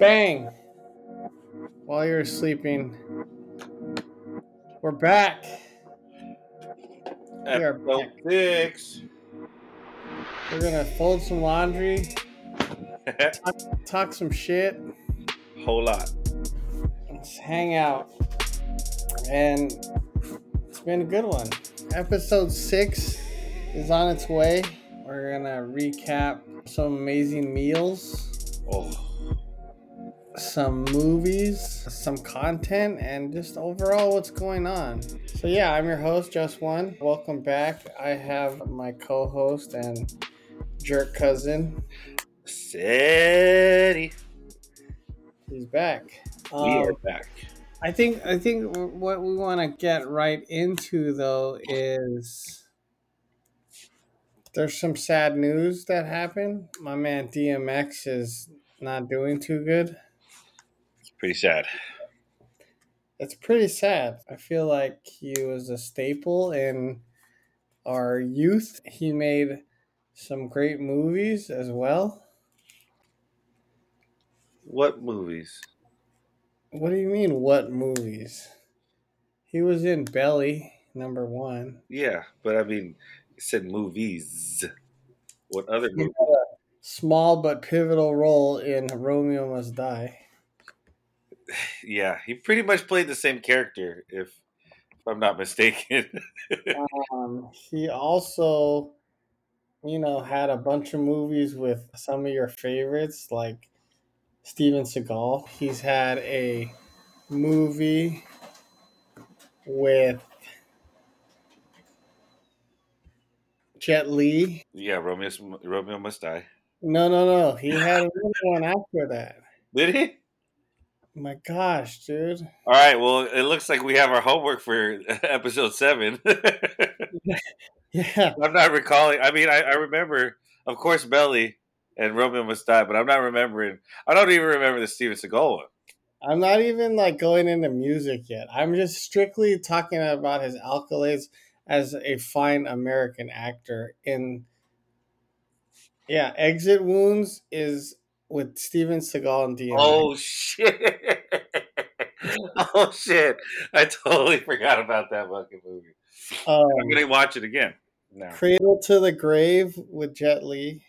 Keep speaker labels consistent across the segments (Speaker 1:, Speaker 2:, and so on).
Speaker 1: Bang! While you're sleeping, we're back. We are back.
Speaker 2: six.
Speaker 1: We're gonna fold some laundry, talk some shit,
Speaker 2: Whole lot.
Speaker 1: let's hang out. And it's been a good one. Episode six is on its way. We're gonna recap some amazing meals,
Speaker 2: Oh,
Speaker 1: some movies, some content, and just overall what's going on. So yeah, I'm your host, Just One. Welcome back. I have my co-host and jerk cousin.
Speaker 2: steady.
Speaker 1: He's back.
Speaker 2: we
Speaker 1: Um,
Speaker 2: are back.
Speaker 1: I think I think what we want to get right into though is there's some sad news that happened. My man DMX is not doing too good.
Speaker 2: Pretty sad.
Speaker 1: It's pretty sad. I feel like he was a staple in our youth. He made some great movies as well.
Speaker 2: What movies?
Speaker 1: What do you mean what movies? He was in Belly number 1.
Speaker 2: Yeah, but I mean, it said movies. What other movies?
Speaker 1: small but pivotal role in Romeo Must Die.
Speaker 2: Yeah, he pretty much played the same character, if if I'm not mistaken.
Speaker 1: Um, he also, you know, had a bunch of movies with some of your favorites, like Steven Seagal. He's had a movie with Jet Li.
Speaker 2: yeah, Romeo Romeo Must Die.
Speaker 1: No, no, no. He had another one after that.
Speaker 2: Did he?
Speaker 1: My gosh, dude.
Speaker 2: All right. Well, it looks like we have our homework for episode seven.
Speaker 1: Yeah.
Speaker 2: I'm not recalling. I mean, I, I remember, of course, Belly and Romeo Must Die, but I'm not remembering. I don't even remember the Steven Seagal one.
Speaker 1: I'm not even like going into music yet. I'm just strictly talking about his accolades as a fine American actor. In yeah, Exit Wounds is with Steven Seagal and DMX.
Speaker 2: Oh shit! oh shit! I totally forgot about that fucking movie.
Speaker 1: um,
Speaker 2: I'm gonna watch it again. now.
Speaker 1: Cradle to the Grave with Jet Li.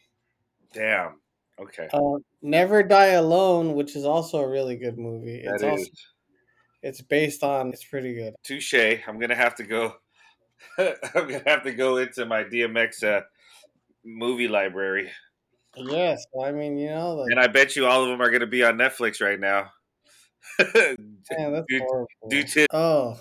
Speaker 2: Damn. Okay.
Speaker 1: Uh, Never Die Alone, which is also a really good movie. It's
Speaker 2: That
Speaker 1: also it's based on. It's pretty good.
Speaker 2: touche. I'm gonna have to go. I'm gonna have to go into my DMX uh, movie library,
Speaker 1: Yes, I mean you know, like,
Speaker 2: and I bet you all of them are gonna be on Netflix right now.
Speaker 1: man, that's horrible.
Speaker 2: to
Speaker 1: Oh,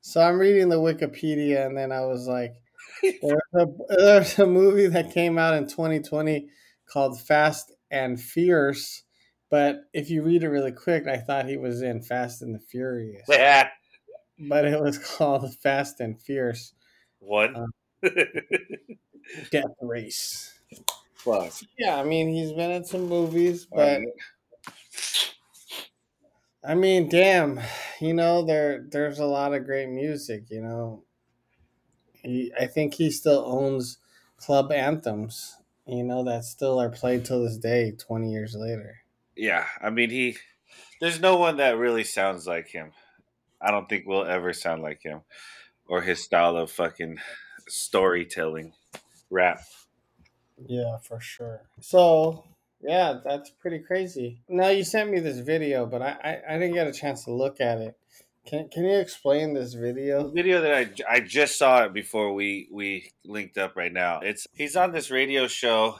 Speaker 1: so I'm reading the Wikipedia, and then I was like, there's a, there's a movie that came out in 2020 called Fast and Fierce. But if you read it really quick, I thought he was in Fast and the Furious,
Speaker 2: yeah,
Speaker 1: but it was called Fast and Fierce
Speaker 2: one.
Speaker 1: Uh, Death Race.
Speaker 2: Fuck.
Speaker 1: Yeah, I mean he's been in some movies, but I mean, damn, you know there there's a lot of great music. You know, he, I think he still owns club anthems. You know that still are played till this day, twenty years later.
Speaker 2: yeah, I mean he. There's no one that really sounds like him. I don't think we'll ever sound like him, or his style of fucking storytelling, rap.
Speaker 1: Yeah, for sure. So yeah, that's pretty crazy. Now you sent me this video, but I I, I didn't get a chance to look at it. Can Can you explain this
Speaker 2: The
Speaker 1: video?
Speaker 2: video that I, I just saw it before we we linked up right now. It's he's on this radio show.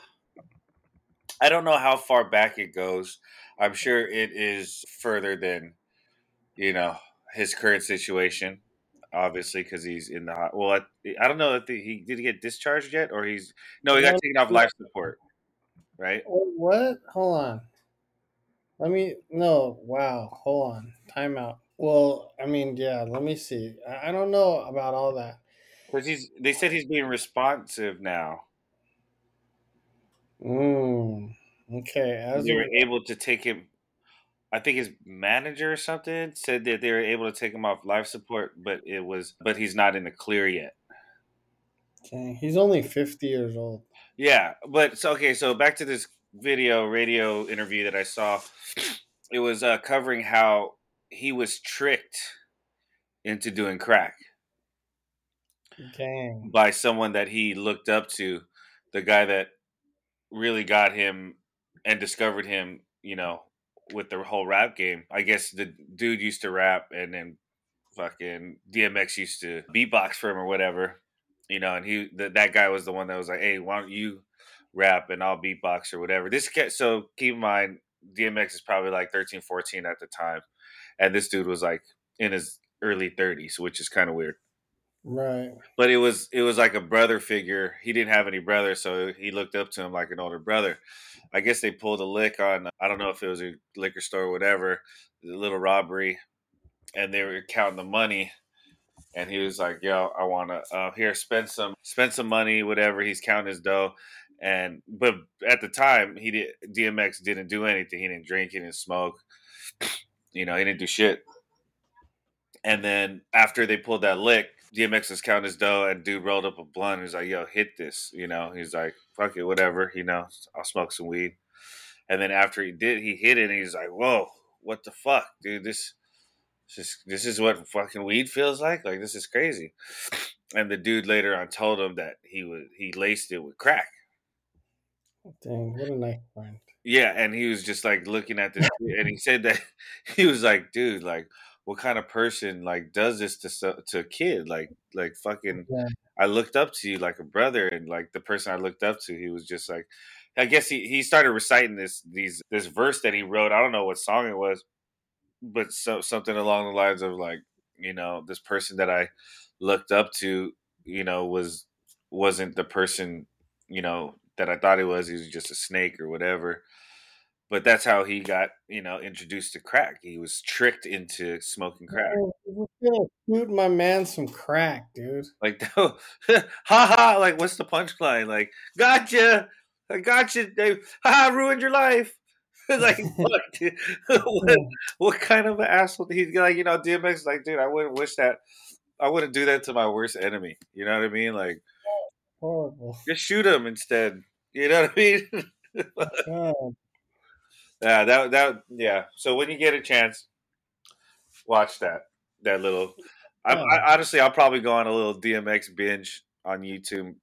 Speaker 2: I don't know how far back it goes. I'm sure it is further than you know his current situation. Obviously, because he's in the hot. Well, I, I don't know if the, he did he get discharged yet, or he's no, he got taken off life support, right?
Speaker 1: Wait, What? Hold on. Let me. No. Wow. Hold on. Time out. Well, I mean, yeah. Let me see. I, I don't know about all that.
Speaker 2: Because he's they said he's being responsive now.
Speaker 1: Mm. Okay. As
Speaker 2: they
Speaker 1: of,
Speaker 2: were able to take him. I think his manager or something said that they were able to take him off life support, but it was but he's not in the clear yet.
Speaker 1: okay, he's only fifty years old.
Speaker 2: Yeah, but so okay, so back to this video radio interview that I saw. It was uh, covering how he was tricked into doing crack
Speaker 1: Dang.
Speaker 2: by someone that he looked up to, the guy that really got him and discovered him, you know, with the whole rap game. I guess the dude used to rap and then fucking DMX used to beatbox for him or whatever, you know, and he th- that guy was the one that was like, "Hey, why don't you rap and I'll beatbox or whatever." This ca- so keep in mind DMX is probably like 13, 14 at the time, and this dude was like in his early 30s, which is kind of weird
Speaker 1: Right.
Speaker 2: but it was it was like a brother figure. He didn't have any brother, so he looked up to him like an older brother. I guess they pulled a lick on I don't know if it was a liquor store or whatever, the little robbery, and they were counting the money. And he was like, "Yo, I want to uh, here spend some spend some money, whatever." He's counting his dough, and but at the time he did DMX didn't do anything. He didn't drink, he didn't smoke, you know, he didn't do shit. And then after they pulled that lick, DMX was counting his dough, and dude rolled up a blunt. He's like, "Yo, hit this," you know. He's like, "Fuck it, whatever," you know. I'll smoke some weed. And then after he did, he hit it, and he's like, "Whoa, what the fuck, dude? This, this, this is what fucking weed feels like. Like this is crazy." And the dude later on told him that he was he laced it with crack.
Speaker 1: Dang. What a nice friend.
Speaker 2: Yeah, and he was just like looking at this, and he said that he was like, "Dude, like." What kind of person like does this to to a kid? Like like fucking
Speaker 1: Yeah.
Speaker 2: I looked up to you like a brother, and like the person I looked up to, he was just like, I guess he, he started reciting this these this verse that he wrote. I don't know what song it was, but so, something along the lines of like, you know, this person that I looked up to, you know, was wasn't the person, you know, that I thought he was. He was just a snake or whatever. But that's how he got, you know, introduced to crack. He was tricked into smoking crack.
Speaker 1: Oh, Shoot my man some crack, dude.
Speaker 2: Like, ha ha! Like, what's the punchline? Like, gotcha, I gotcha. They, ha, ruined your life. like, what, dude? what? What kind of an asshole? He's like, you know, DMX is like, dude, I wouldn't wish that. I wouldn't do that to my worst enemy. You know what I mean? Like,
Speaker 1: Horrible.
Speaker 2: just shoot him instead. You know what I mean? Yeah, that that yeah. So when you get a chance, watch that that little. I. I honestly, I'll probably go on a little DMX binge on YouTube.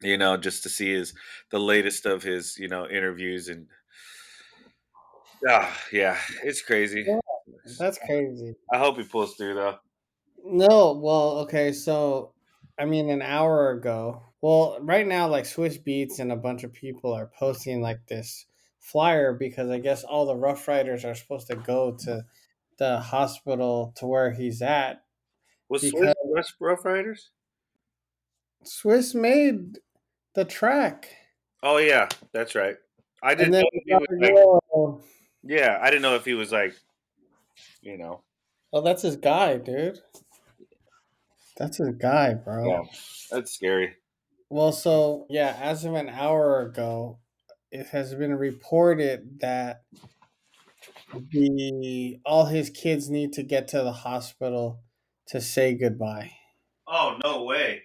Speaker 2: You know, just to see his the latest of his you know interviews and. Ah, yeah, it's crazy.
Speaker 1: Yeah. That's crazy.
Speaker 2: I hope he pulls through though.
Speaker 1: No, well, okay, so I mean an hour ago. Well, right now like Swizz Beatz and a bunch of people are posting like this flyer because I guess all the Ruff Ryders are supposed to go to the hospital to where he's at.
Speaker 2: Was Swizz
Speaker 1: Because-
Speaker 2: West Ruff Ryders?
Speaker 1: Swizz made the track.
Speaker 2: Oh yeah, that's right. I didn't know if he was like, yeah, I didn't know if he was like, you know,
Speaker 1: oh, that's his guy, dude. That's his guy, bro.
Speaker 2: yeah, that's scary.
Speaker 1: Well, so yeah, as of an hour ago, it has been reported that the all his kids need to get to the hospital to say goodbye.
Speaker 2: Oh no way!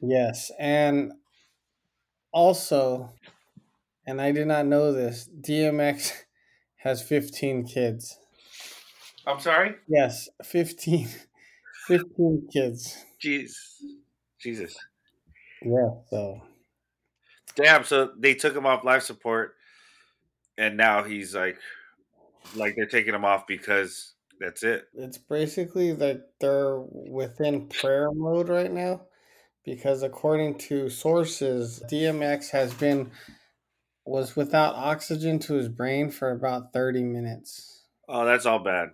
Speaker 1: Yes, and also, and I did not know this, DMX has 15 kids.
Speaker 2: I'm sorry.
Speaker 1: Yes, 15 15 kids.
Speaker 2: Jeez, Jesus.
Speaker 1: Yeah, so
Speaker 2: Damn. So they took him off life support, and now he's like, like they're taking him off because that's it.
Speaker 1: it's basically like they're within prayer mode right now because according to sources dmx has been was without oxygen to his brain for about 30 minutes
Speaker 2: Oh, that's all bad.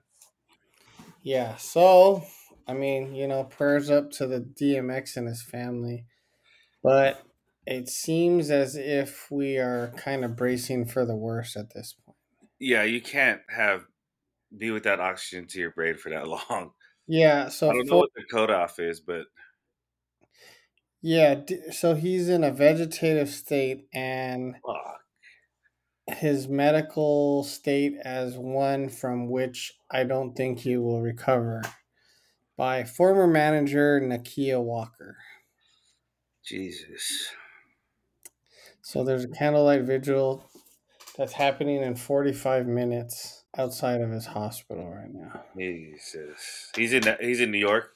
Speaker 1: yeah so i mean you know prayers up to the dmx and his family but it seems as if we are kind of bracing for the worst at this point
Speaker 2: Yeah, you can't have be without oxygen to your brain for that long.
Speaker 1: yeah so
Speaker 2: I don't know what the cutoff is, but
Speaker 1: yeah so he's in a vegetative state and
Speaker 2: fuck.
Speaker 1: his medical state as one from which I don't think he will recover by former manager Nakia Walker.
Speaker 2: Jesus.
Speaker 1: So there's a candlelight vigil that's happening in 45 minutes outside of his hospital right now.
Speaker 2: Jesus, he's in he's in New York.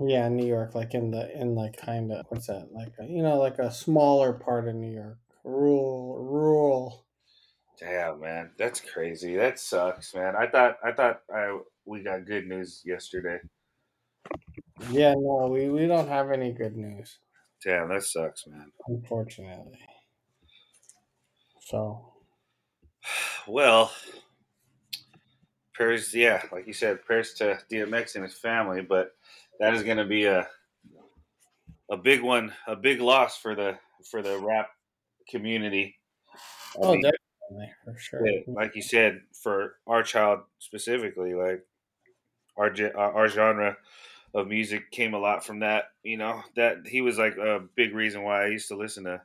Speaker 1: Yeah, New York, like in the in like kind of what's that? Like a, you know, like a smaller part of New York, rural, rural.
Speaker 2: Damn, man, that's crazy. That sucks, man. I thought I thought I we got good news yesterday.
Speaker 1: Yeah, no, we we don't have any good news.
Speaker 2: Damn, that sucks, man.
Speaker 1: Unfortunately. So.
Speaker 2: Well, prayers, yeah, like you said, prayers to DMX and his family, but that is going to be a a big one, a big loss for the for the rap community.
Speaker 1: I oh, mean, definitely for sure.
Speaker 2: Yeah, like you said, for our child specifically, like our uh, our genre of music came a lot from that. You know, that he was like a big reason why I used to listen to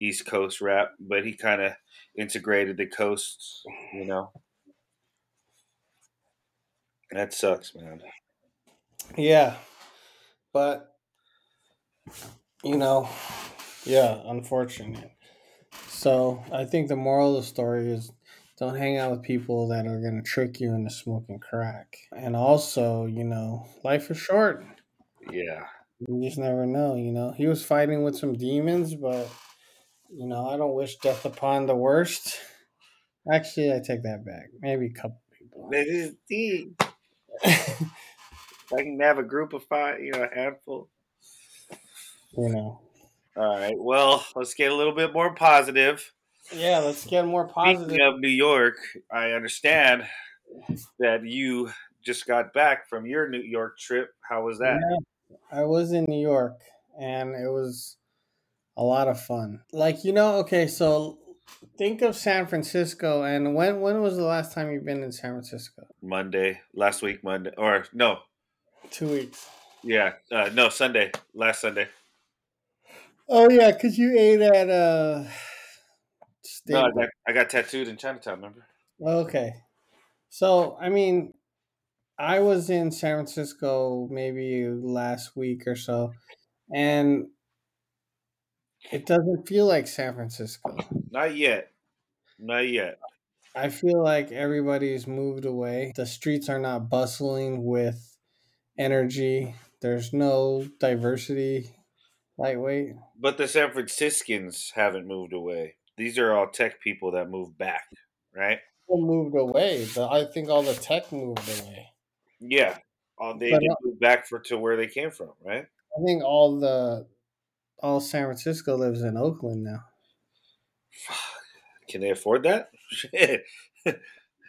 Speaker 2: East Coast rap, but he kind of integrated the coasts. You know, that sucks, man.
Speaker 1: Yeah, but you know, yeah, unfortunate. So I think the moral of the story is don't hang out with people that are going to trick you into smoking crack. And also, you know, life is short.
Speaker 2: Yeah.
Speaker 1: You just never know, you know. He was fighting with some demons, but you know, I don't wish death upon the worst. Actually, I take that back. Maybe a couple people.
Speaker 2: That is deep. I can have a group of five, you know, a handful.
Speaker 1: You know.
Speaker 2: All right. Well, let's get a little bit more positive.
Speaker 1: Yeah, let's get more positive.
Speaker 2: Speaking of New York, I understand that you just got back from your New York trip. How was that?
Speaker 1: Yeah, I was in New York and it was a lot of fun. Like, you know, okay, so think of San Francisco and when when was the last time you've been in San Francisco?
Speaker 2: Monday, last week Monday or no,
Speaker 1: 2 weeks.
Speaker 2: Yeah, uh, no, Sunday, last Sunday.
Speaker 1: Oh yeah, cuz you ate at uh
Speaker 2: no, I got, I got tattooed in Chinatown. Remember?
Speaker 1: Okay, so I mean, I was in San Francisco maybe last week or so, and it doesn't feel like San Francisco.
Speaker 2: Not yet. Not yet.
Speaker 1: I feel like everybody's moved away. The streets are not bustling with energy. There's no diversity lightweight.
Speaker 2: But the San Franciscans haven't moved away these are all tech people that moved back, right?
Speaker 1: People moved away. but I think all the tech moved away.
Speaker 2: Yeah, uh, they but, did move back for to where they came from, right?
Speaker 1: I think all the all San Francisco lives in Oakland now.
Speaker 2: Can they afford that? Shit.
Speaker 1: I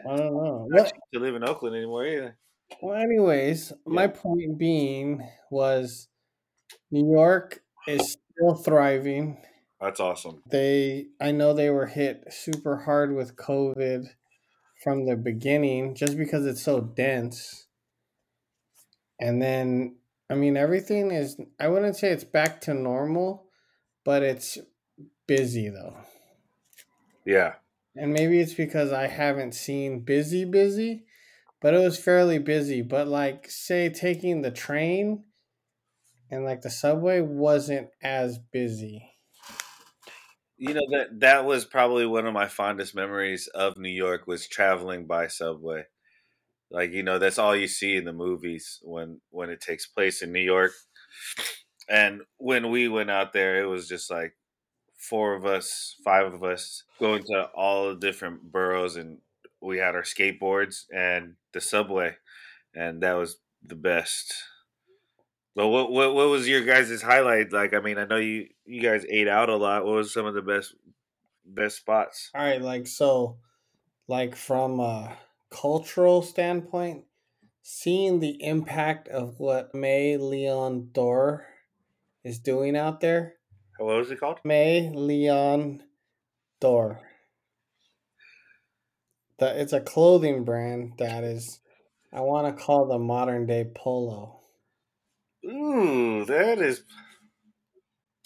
Speaker 1: don't know.
Speaker 2: Not to live in Oakland anymore either.
Speaker 1: Well, anyways, yeah. my point being was New York is still thriving.
Speaker 2: That's awesome.
Speaker 1: They, I know they were hit super hard with COVID from the beginning just because it's so dense. And then, I mean, everything is, I wouldn't say it's back to normal, but it's busy though.
Speaker 2: Yeah.
Speaker 1: And maybe it's because I haven't seen busy, busy, but it was fairly busy. But like, say, taking the train and like the subway wasn't as busy.
Speaker 2: You know that that was probably one of my fondest memories of New York was traveling by subway. Like you know, that's all you see in the movies when when it takes place in New York. And when we went out there, it was just like four of us, five of us going to all the different boroughs, and we had our skateboards and the subway, and that was the best. But what what what was your guys' highlight? Like, I mean, I know you you guys ate out a lot. What was some of the best best spots?
Speaker 1: All right, like so, like from a cultural standpoint, seeing the impact of what Aimé Leon Dore is doing out there.
Speaker 2: What was it called?
Speaker 1: Aimé Leon Dore. That it's a clothing brand that is, I want to call the modern day polo.
Speaker 2: Ooh, that is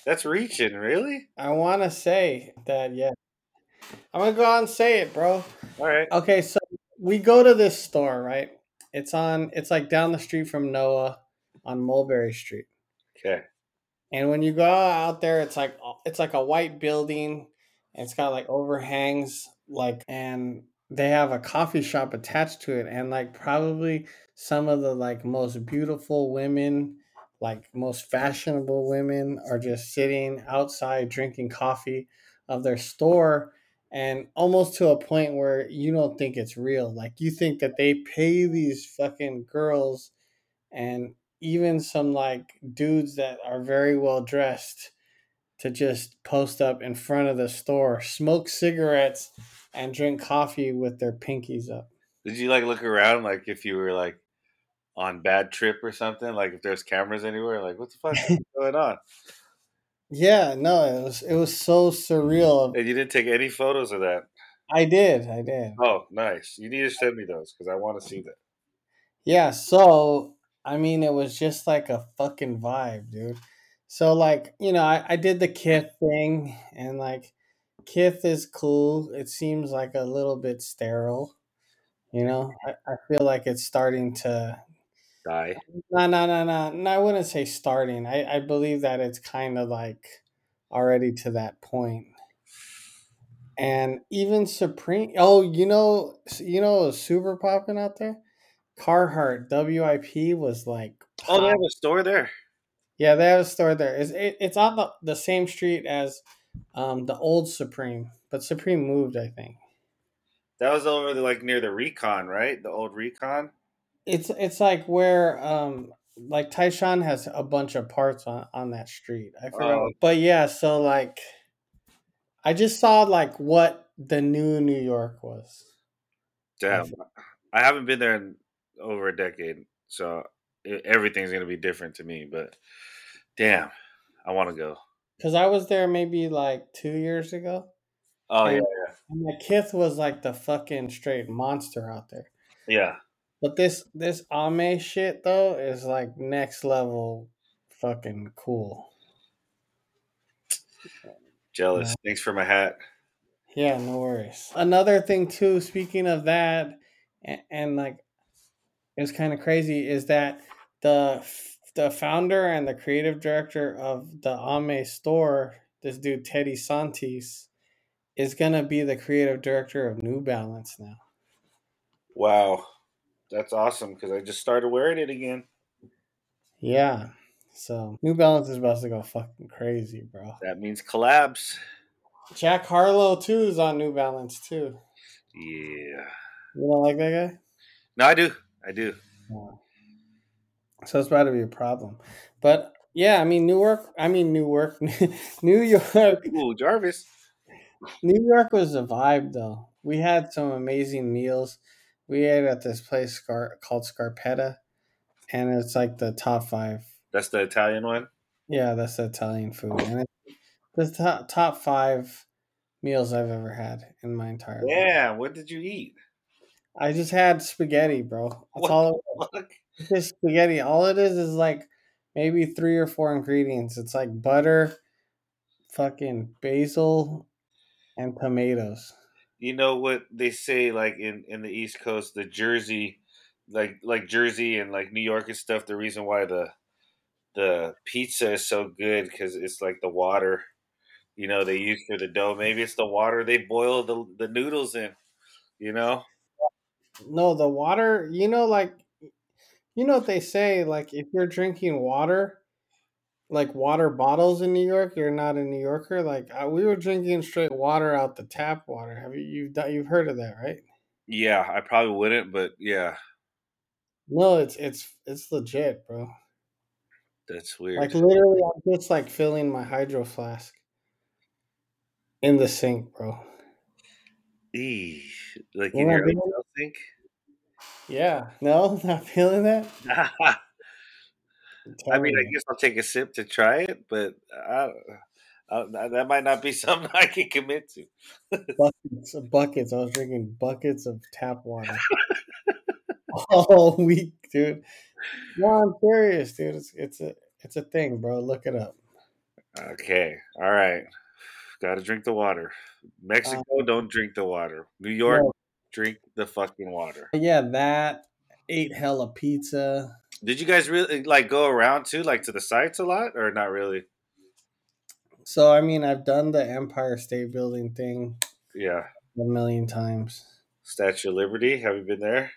Speaker 2: that's reaching, really?
Speaker 1: I want to say that yeah. I'm going to go out and say it, bro.
Speaker 2: All right.
Speaker 1: Okay, so we go to this store, right? It's on it's like down the street from Noah on Mulberry Street.
Speaker 2: Okay.
Speaker 1: And when you go out there, it's like uh, it's like a white building. It's got like overhangs, like, and they have a coffee shop attached to it, and like probably some of the like most beautiful women, like most fashionable women, are just sitting outside drinking coffee of their store and almost to a point where you don't think it's real. Like you think that they pay these fucking girls and even some like dudes that are very well dressed to just post up in front of the store, smoke cigarettes, and drink coffee with their pinkies up.
Speaker 2: Did you like look around like if you were like on bad trip or something? Like if there's cameras anywhere, like what the fuck is going on?
Speaker 1: Yeah, no, it was it was so surreal.
Speaker 2: And you didn't take any photos of that.
Speaker 1: I did, I did.
Speaker 2: Oh, nice. You need to send me those because I want to see that.
Speaker 1: Yeah, so I mean, it was just like a fucking vibe, dude. So like, you know, I, I did the Kith thing and like Kith is cool. It seems like a little bit sterile. You know, I, I feel like it's starting to
Speaker 2: Die.
Speaker 1: no no no no no I wouldn't say starting. I, I believe that it's kind of like already to that point. And even Supreme oh, you know you know what super popping out there? Carhartt WIP was like
Speaker 2: Oh, they have a store there.
Speaker 1: Yeah, they have a store there. It's it, it's on the, the same street as um the old Supreme, but Supreme moved, I think.
Speaker 2: That was over the, like near the Recon, right? The old Recon.
Speaker 1: It's it's like where um like Tyshawn has a bunch of parts on on that street. I forgot.
Speaker 2: Oh.
Speaker 1: But yeah, so like I just saw like what the new New York was.
Speaker 2: Damn, I haven't been there in over a decade, so everything's gonna be different to me. But damn, I want to go.
Speaker 1: Cause I was there maybe like two years ago.
Speaker 2: Oh yeah,
Speaker 1: And, and the Kith was like the fucking straight monster out there.
Speaker 2: yeah.
Speaker 1: But this this Aimé shit though is like next level fucking cool.
Speaker 2: Jealous.
Speaker 1: Yeah.
Speaker 2: Thanks for my hat.
Speaker 1: Yeah, no worries. Another thing too, speaking of that, and, and like it's kind of crazy, is that the the founder and the creative director of the Aimé store, this dude Teddy Santis, is gonna be the creative director of New Balance now.
Speaker 2: Wow, that's awesome because I just started wearing it again.
Speaker 1: Yeah. So New Balance is about to go fucking crazy, bro.
Speaker 2: That means collabs.
Speaker 1: Jack Harlow too is on New Balance too.
Speaker 2: Yeah.
Speaker 1: You don't like that guy?
Speaker 2: No, I do. I do.
Speaker 1: No. So it's about to be a problem. But yeah, I mean Newark. I mean Newark, New York.
Speaker 2: Ooh, Jarvis.
Speaker 1: New York was a vibe though. We had some amazing meals. We ate at this place Scar- called Scarpetta, and it's like the top five.
Speaker 2: That's the Italian one.
Speaker 1: Yeah, that's the Italian food, and it's the top top five meals I've ever had in my entire life.
Speaker 2: Yeah. What did you eat?
Speaker 1: I just had spaghetti, bro. That's
Speaker 2: What
Speaker 1: all. It
Speaker 2: the fuck?
Speaker 1: It's just spaghetti. All it is is like maybe three or four ingredients. It's like butter, fucking basil, and tomatoes.
Speaker 2: You know what they say, like in in the East Coast, the Jersey, like like Jersey and like New York and stuff. The reason why the the pizza is so good because it's like the water, you know, they use for the dough. Maybe it's the water they boil the the noodles in. You know.
Speaker 1: No, the water. You know, like you know what they say. Like if you're drinking water, like water bottles in New York, you're not a New Yorker. Like uh, we were drinking straight water out the tap water. Have you you've you've heard of that, right?
Speaker 2: Yeah, I probably wouldn't, but yeah,
Speaker 1: No, it's it's it's legit, bro.
Speaker 2: that's weird.
Speaker 1: Like literally, I'm just like filling my hydro flask in the sink, bro.
Speaker 2: Eesh. Like
Speaker 1: You're
Speaker 2: in your hotel sink.
Speaker 1: Yeah, no, not feeling that.
Speaker 2: I mean, I guess I'll take a sip to try it, but I, I, that might not be something I can commit to.
Speaker 1: buckets, buckets. I was drinking buckets of tap water all week, dude. No, I'm serious, dude. It's it's a it's a thing, bro. Look it up.
Speaker 2: Okay, all right. Got to drink the water. Mexico,
Speaker 1: Uh,
Speaker 2: don't drink the water. New York,
Speaker 1: no,
Speaker 2: drink the fucking water.
Speaker 1: yeah, that ate hella pizza.
Speaker 2: Did you guys really like go around too, like to the sites a lot, or not really?
Speaker 1: So I mean, I've done the Empire State Building thing
Speaker 2: Yeah.
Speaker 1: a million times.
Speaker 2: Statue of Liberty. Have you been there?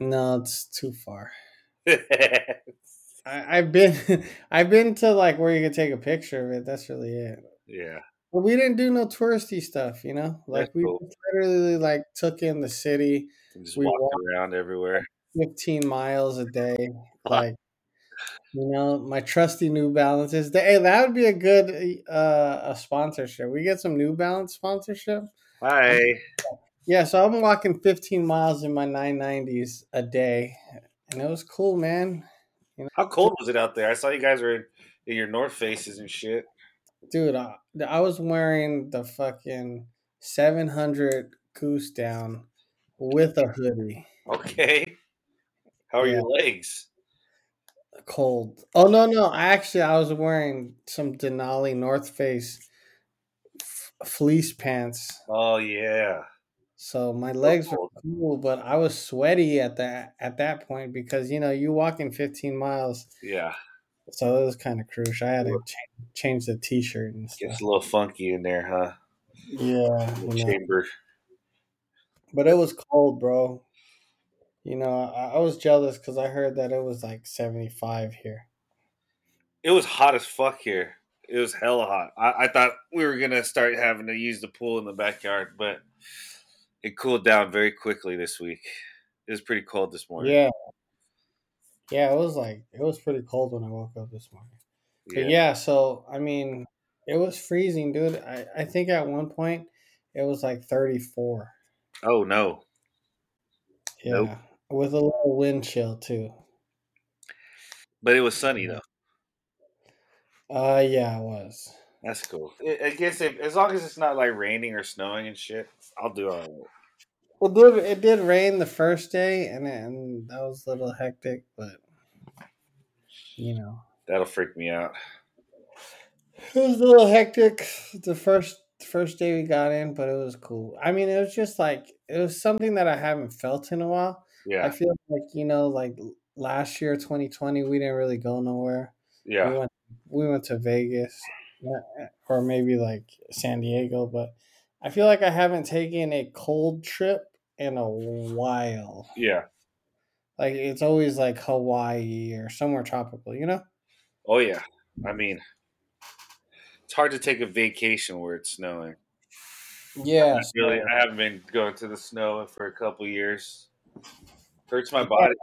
Speaker 1: No, it's too far. I, I've been, I've been to like where you can take a picture of it. That's really it.
Speaker 2: yeah.
Speaker 1: But we didn't do no touristy stuff, you know. Like
Speaker 2: That's
Speaker 1: we
Speaker 2: cool.
Speaker 1: literally like took in the city,
Speaker 2: You just
Speaker 1: We
Speaker 2: walked
Speaker 1: walked-
Speaker 2: around everywhere.
Speaker 1: Fifteen miles a day. Like, you know, my trusty New Balances. Hey, that would be a good uh a sponsorship. We get some New Balance sponsorship.
Speaker 2: Hi.
Speaker 1: Yeah, so I'm walking 15 miles in my 990s a day, and it was cool, man.
Speaker 2: How cold was it out there? I saw you guys were in, in your North Faces and shit.
Speaker 1: Dude, I, I was wearing the fucking 700 goose down with a hoodie.
Speaker 2: Okay. How are
Speaker 1: Yeah.
Speaker 2: your legs?
Speaker 1: Cold. Oh no, no. Actually, I was wearing some Denali North Face f- fleece pants.
Speaker 2: Oh yeah.
Speaker 1: So my legs were cool, but I was sweaty at that at that point because you know you walking 15 miles,
Speaker 2: Yeah.
Speaker 1: so it was kind of crucial. I had to cha- change the t-shirt and stuff.
Speaker 2: Gets a little funky in there, huh?
Speaker 1: Yeah,
Speaker 2: Little
Speaker 1: you know.
Speaker 2: chamber.
Speaker 1: but it was cold, bro. You know, I, I was jealous because I heard that it was like 75 here.
Speaker 2: It was hot as fuck here. It was hella hot. I, I thought we were gonna start having to use the pool in the backyard, but it cooled down very quickly this week. It was pretty cold this morning.
Speaker 1: Yeah, yeah, it was like it was pretty cold when I woke up this morning. But yeah, so I mean, it was freezing, dude. I, I think at one point it was like 34.
Speaker 2: Oh no.
Speaker 1: Yeah.
Speaker 2: Nope.
Speaker 1: With a little wind chill too.
Speaker 2: But it was sunny though.
Speaker 1: Uh yeah, it was.
Speaker 2: That's cool. I guess if, as long as it's not like raining or snowing and shit, I'll do all right.
Speaker 1: Well dude, it did rain the first day and and that was a little hectic, but you know.
Speaker 2: That'll freak me out.
Speaker 1: It was a little hectic the first first day we got in, but it was cool. I mean, it was just like it was something that I haven't felt in a while. I feel like you know, like last year, 2020, we didn't really go nowhere. Yeah. We
Speaker 2: Yeah.
Speaker 1: went we went to Vegas, uh, uh, or maybe like San Diego, but I feel like I haven't taken a cold trip in a while.
Speaker 2: Yeah.
Speaker 1: Like it's always like Hawaii or somewhere tropical, you know?
Speaker 2: Oh yeah. I mean, it's hard to take a vacation where it's snowing.
Speaker 1: Yeah.
Speaker 2: Really, I haven't been going to the snow for a couple years. Hurts my body.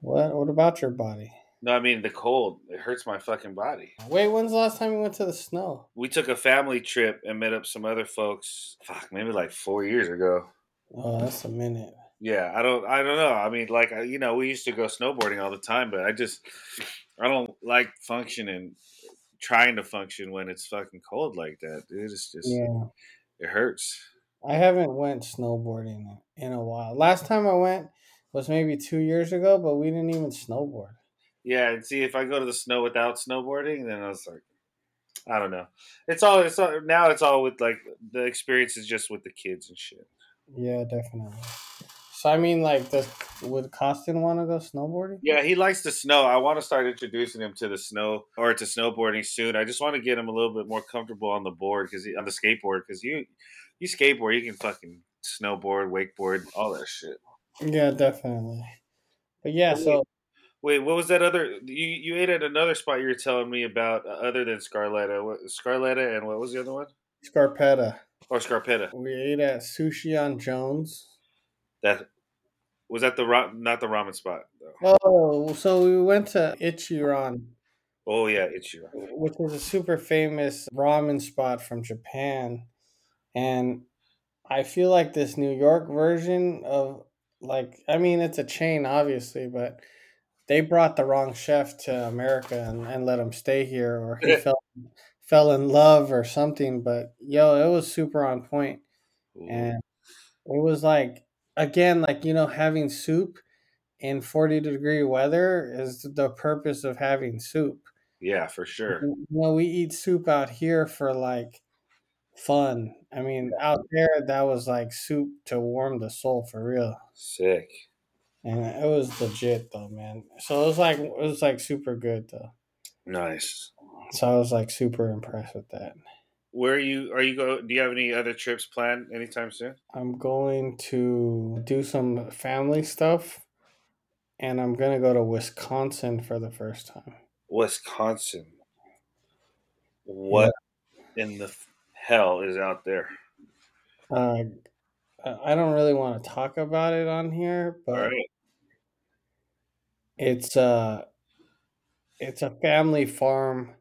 Speaker 1: What what about your body?
Speaker 2: No, I mean the cold. It hurts my fucking body.
Speaker 1: Wait, when's the last time you went to the snow?
Speaker 2: We took a family trip and met up some other folks. Fuck, maybe like four years ago.
Speaker 1: Oh, that's a minute.
Speaker 2: Yeah, I don't, I don't know. I mean, like you know, we used to go snowboarding all the time, but I just, I don't like functioning, trying to function when it's fucking cold like that. Dude. It's just,
Speaker 1: Yeah.
Speaker 2: it hurts.
Speaker 1: I haven't went snowboarding in a while. Last time I went was maybe two years ago, but we didn't even snowboard.
Speaker 2: Yeah, and see if I go to the snow without snowboarding, then I was like, I don't know. It's all, it's all now. It's all with like the experience is just with the kids and shit.
Speaker 1: Yeah, definitely. So I mean, like, does would Costin want to go snowboarding?
Speaker 2: Yeah, he likes the snow. I want to start introducing him to the snow or to snowboarding soon. I just want to get him a little bit more comfortable on the board because on the skateboard because you you skateboard, you can fucking snowboard, wakeboard, all that shit.
Speaker 1: Yeah, definitely. But yeah, so
Speaker 2: Wait, what was that other? You you ate at another spot you were telling me about uh, other than Scarletta. What, Scarletta and what was the other one?
Speaker 1: Scarpetta.
Speaker 2: Or Scarpetta.
Speaker 1: We ate at Sushi on Jones.
Speaker 2: That was that the ra- not the ramen spot. Though.
Speaker 1: Oh, so we went to Ichiran,
Speaker 2: Oh yeah, Ichiro.
Speaker 1: which is a super famous ramen spot from Japan. And I feel like this New York version of like I mean it's a chain obviously, but they brought the wrong chef to America and, and let him stay here or he fell fell in love or something. But yo, it was super on point.
Speaker 2: Ooh.
Speaker 1: And it was like again, like you know, having soup in forty degree weather is the purpose of having soup.
Speaker 2: Yeah, for sure.
Speaker 1: You know, we eat soup out here for like fun. I mean, out there that was like soup to warm the soul for real.
Speaker 2: Sick.
Speaker 1: And it was legit though, man. So it was like it was like super good though.
Speaker 2: Nice.
Speaker 1: So I was like super impressed with that.
Speaker 2: Where are you? Are you go? Do you have any other trips planned anytime soon?
Speaker 1: I'm going to do some family stuff, and I'm gonna go to Wisconsin for the first time.
Speaker 2: Wisconsin. What in the hell is out there?
Speaker 1: Uh, I don't really want to talk about it on here, but
Speaker 2: right.
Speaker 1: it's a it's a family farm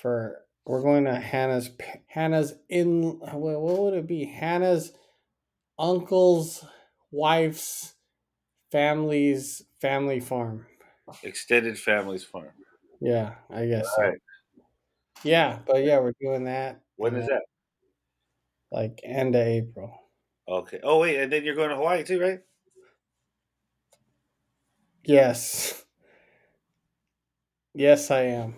Speaker 1: for we're going to Hannah's Hannah's in what what would it be? Hannah's uncle's wife's family's family farm.
Speaker 2: Extended family's Farm.
Speaker 1: Yeah, I guess.
Speaker 2: All
Speaker 1: So.
Speaker 2: right.
Speaker 1: Yeah, but yeah, we're doing that.
Speaker 2: When
Speaker 1: and
Speaker 2: is that?
Speaker 1: Like end of April.
Speaker 2: Okay. Oh wait, and then you're going to Hawaii too, right?
Speaker 1: Yes. Yes, I am.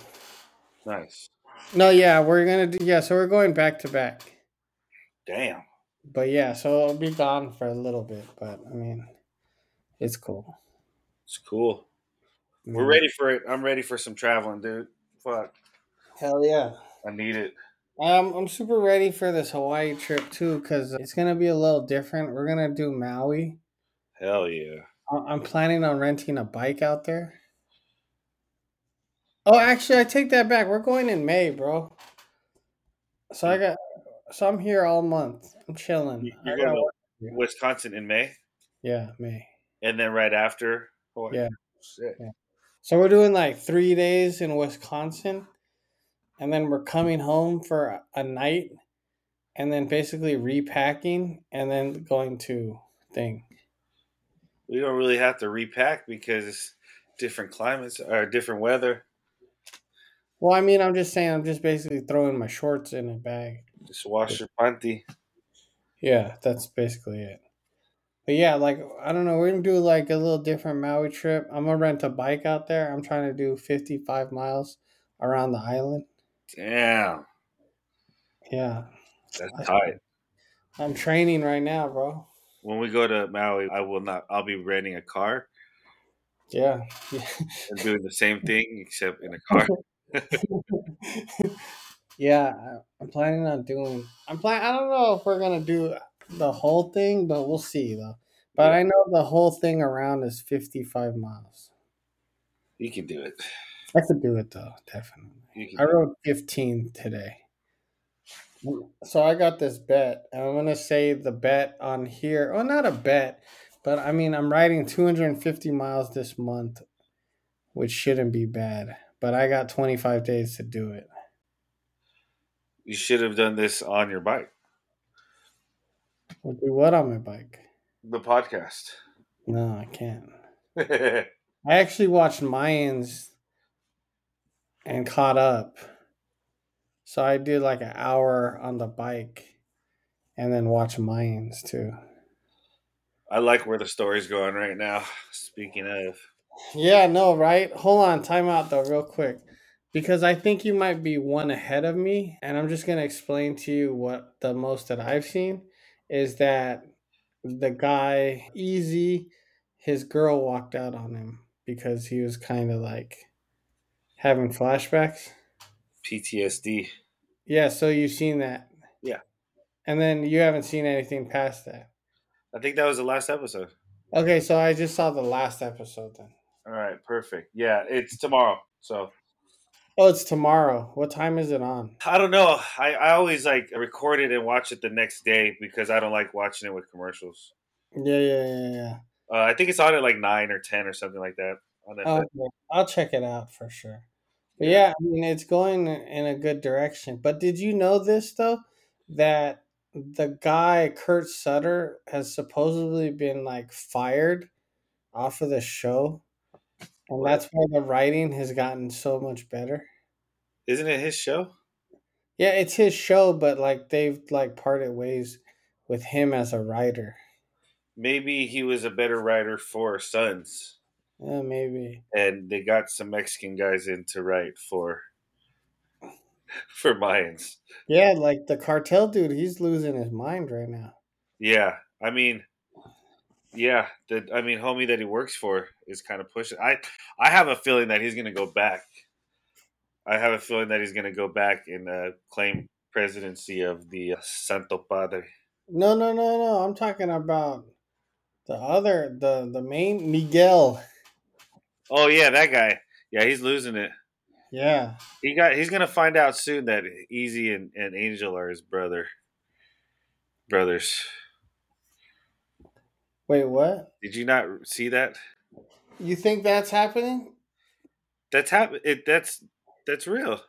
Speaker 2: Nice.
Speaker 1: No, yeah, we're gonna do yeah, so we're going back to back.
Speaker 2: Damn.
Speaker 1: But yeah, so I'll be gone for a little bit, but I mean it's cool.
Speaker 2: It's cool. We're ready for it. I'm ready for some traveling, dude. Fuck.
Speaker 1: Hell yeah.
Speaker 2: I need it.
Speaker 1: Um, I'm super ready for this Hawaii trip too, because it's gonna be a little different. We're gonna do Maui.
Speaker 2: Hell yeah.
Speaker 1: I- I'm planning on renting a bike out there. Oh, actually, I take that back. We're going in May, bro. So I got, so I'm here all month. I'm chilling.
Speaker 2: You- You're going
Speaker 1: work.
Speaker 2: to Wisconsin in May,
Speaker 1: Yeah, May.
Speaker 2: and then right after Hawaii.
Speaker 1: Yeah.
Speaker 2: Shit.
Speaker 1: So we're doing like three days in Wisconsin, and then we're coming home for a night, and then basically repacking, and then going to thing.
Speaker 2: We don't really have to repack because different climates or different weather.
Speaker 1: Well, I mean, I'm just saying, I'm just basically throwing my shorts in a bag.
Speaker 2: Just wash your panty.
Speaker 1: Yeah, that's basically it. But yeah, like I don't know, we're gonna do like a little different Maui trip. I'm gonna rent a bike out there. I'm trying to do 55 miles around the island.
Speaker 2: Damn.
Speaker 1: Yeah,
Speaker 2: That's tight.
Speaker 1: I'm training right now, bro.
Speaker 2: When we go to Maui, I will not. I'll be renting a car
Speaker 1: Yeah.
Speaker 2: and doing the same thing except in a car.
Speaker 1: yeah, I- I'm planning on doing. I'm plan. I don't know if we're gonna do the whole thing, but we'll see though. But I know the whole thing around is 55 miles.
Speaker 2: You can do it.
Speaker 1: I could do it though, definitely. I wrote 15 today. So I got this bet, and I'm gonna say the bet on here. Oh, not a bet, but I mean I'm riding 250 miles this month, which shouldn't be bad. But I got 25 days to do it.
Speaker 2: You should have done this on your bike.
Speaker 1: I'll do what on my bike?
Speaker 2: The podcast.
Speaker 1: No, I can't. I actually watched Mayans and caught up. So I did like an hour on the bike and then watch Mayans too.
Speaker 2: I like where the story's going right now. Speaking of,
Speaker 1: Yeah, no, right? Hold on, time out though, real quick. Because I think you might be one ahead of me, and I'm just gonna explain to you what the most that I've seen is that the guy Easy, his girl walked out on him because he was kind of like having flashbacks.
Speaker 2: PTSD.
Speaker 1: Yeah, so you've seen that.
Speaker 2: Yeah.
Speaker 1: And then you haven't seen anything past that.
Speaker 2: I think that was the last episode.
Speaker 1: Okay, so I just saw the last episode then.
Speaker 2: All right, perfect. Yeah, it's tomorrow. So
Speaker 1: Oh, it's tomorrow. What time is it on?
Speaker 2: I don't know. I, I always like record it and watch it the next day because I don't like watching it with commercials.
Speaker 1: Yeah, yeah, yeah, yeah.
Speaker 2: Uh, I think it's on at like nine or ten or something like that. On that
Speaker 1: Okay, I'll check it out for sure. Yeah, I mean, it's going in a good direction. But did you know this though? That the guy Kurt Sutter has supposedly been like fired off of the show, and that's why the writing has gotten so much better.
Speaker 2: Isn't it his show?
Speaker 1: Yeah, it's his show, but like they've like parted ways with him as a writer.
Speaker 2: Maybe he was a better writer for Sons,
Speaker 1: Yeah, maybe.
Speaker 2: and they got some Mexican guys in to write for for Mayans.
Speaker 1: Yeah, like the cartel dude, he's losing his mind right now.
Speaker 2: Yeah, I mean, yeah, the I mean, homie that he works for is kind of pushing. I I have a feeling that he's gonna go back. I have a feeling that he's going to go back and uh, claim presidency of the uh, Santo Padre.
Speaker 1: No, no, no, no. I'm talking about the other, the the main Miguel.
Speaker 2: Oh yeah, that guy. Yeah, he's losing it.
Speaker 1: Yeah.
Speaker 2: He got. He's gonna find out soon that Easy and, and Angel are his brother. Brothers.
Speaker 1: Wait, what?
Speaker 2: Did you not see that?
Speaker 1: You think that's happening?
Speaker 2: That's hap- It. That's that's real.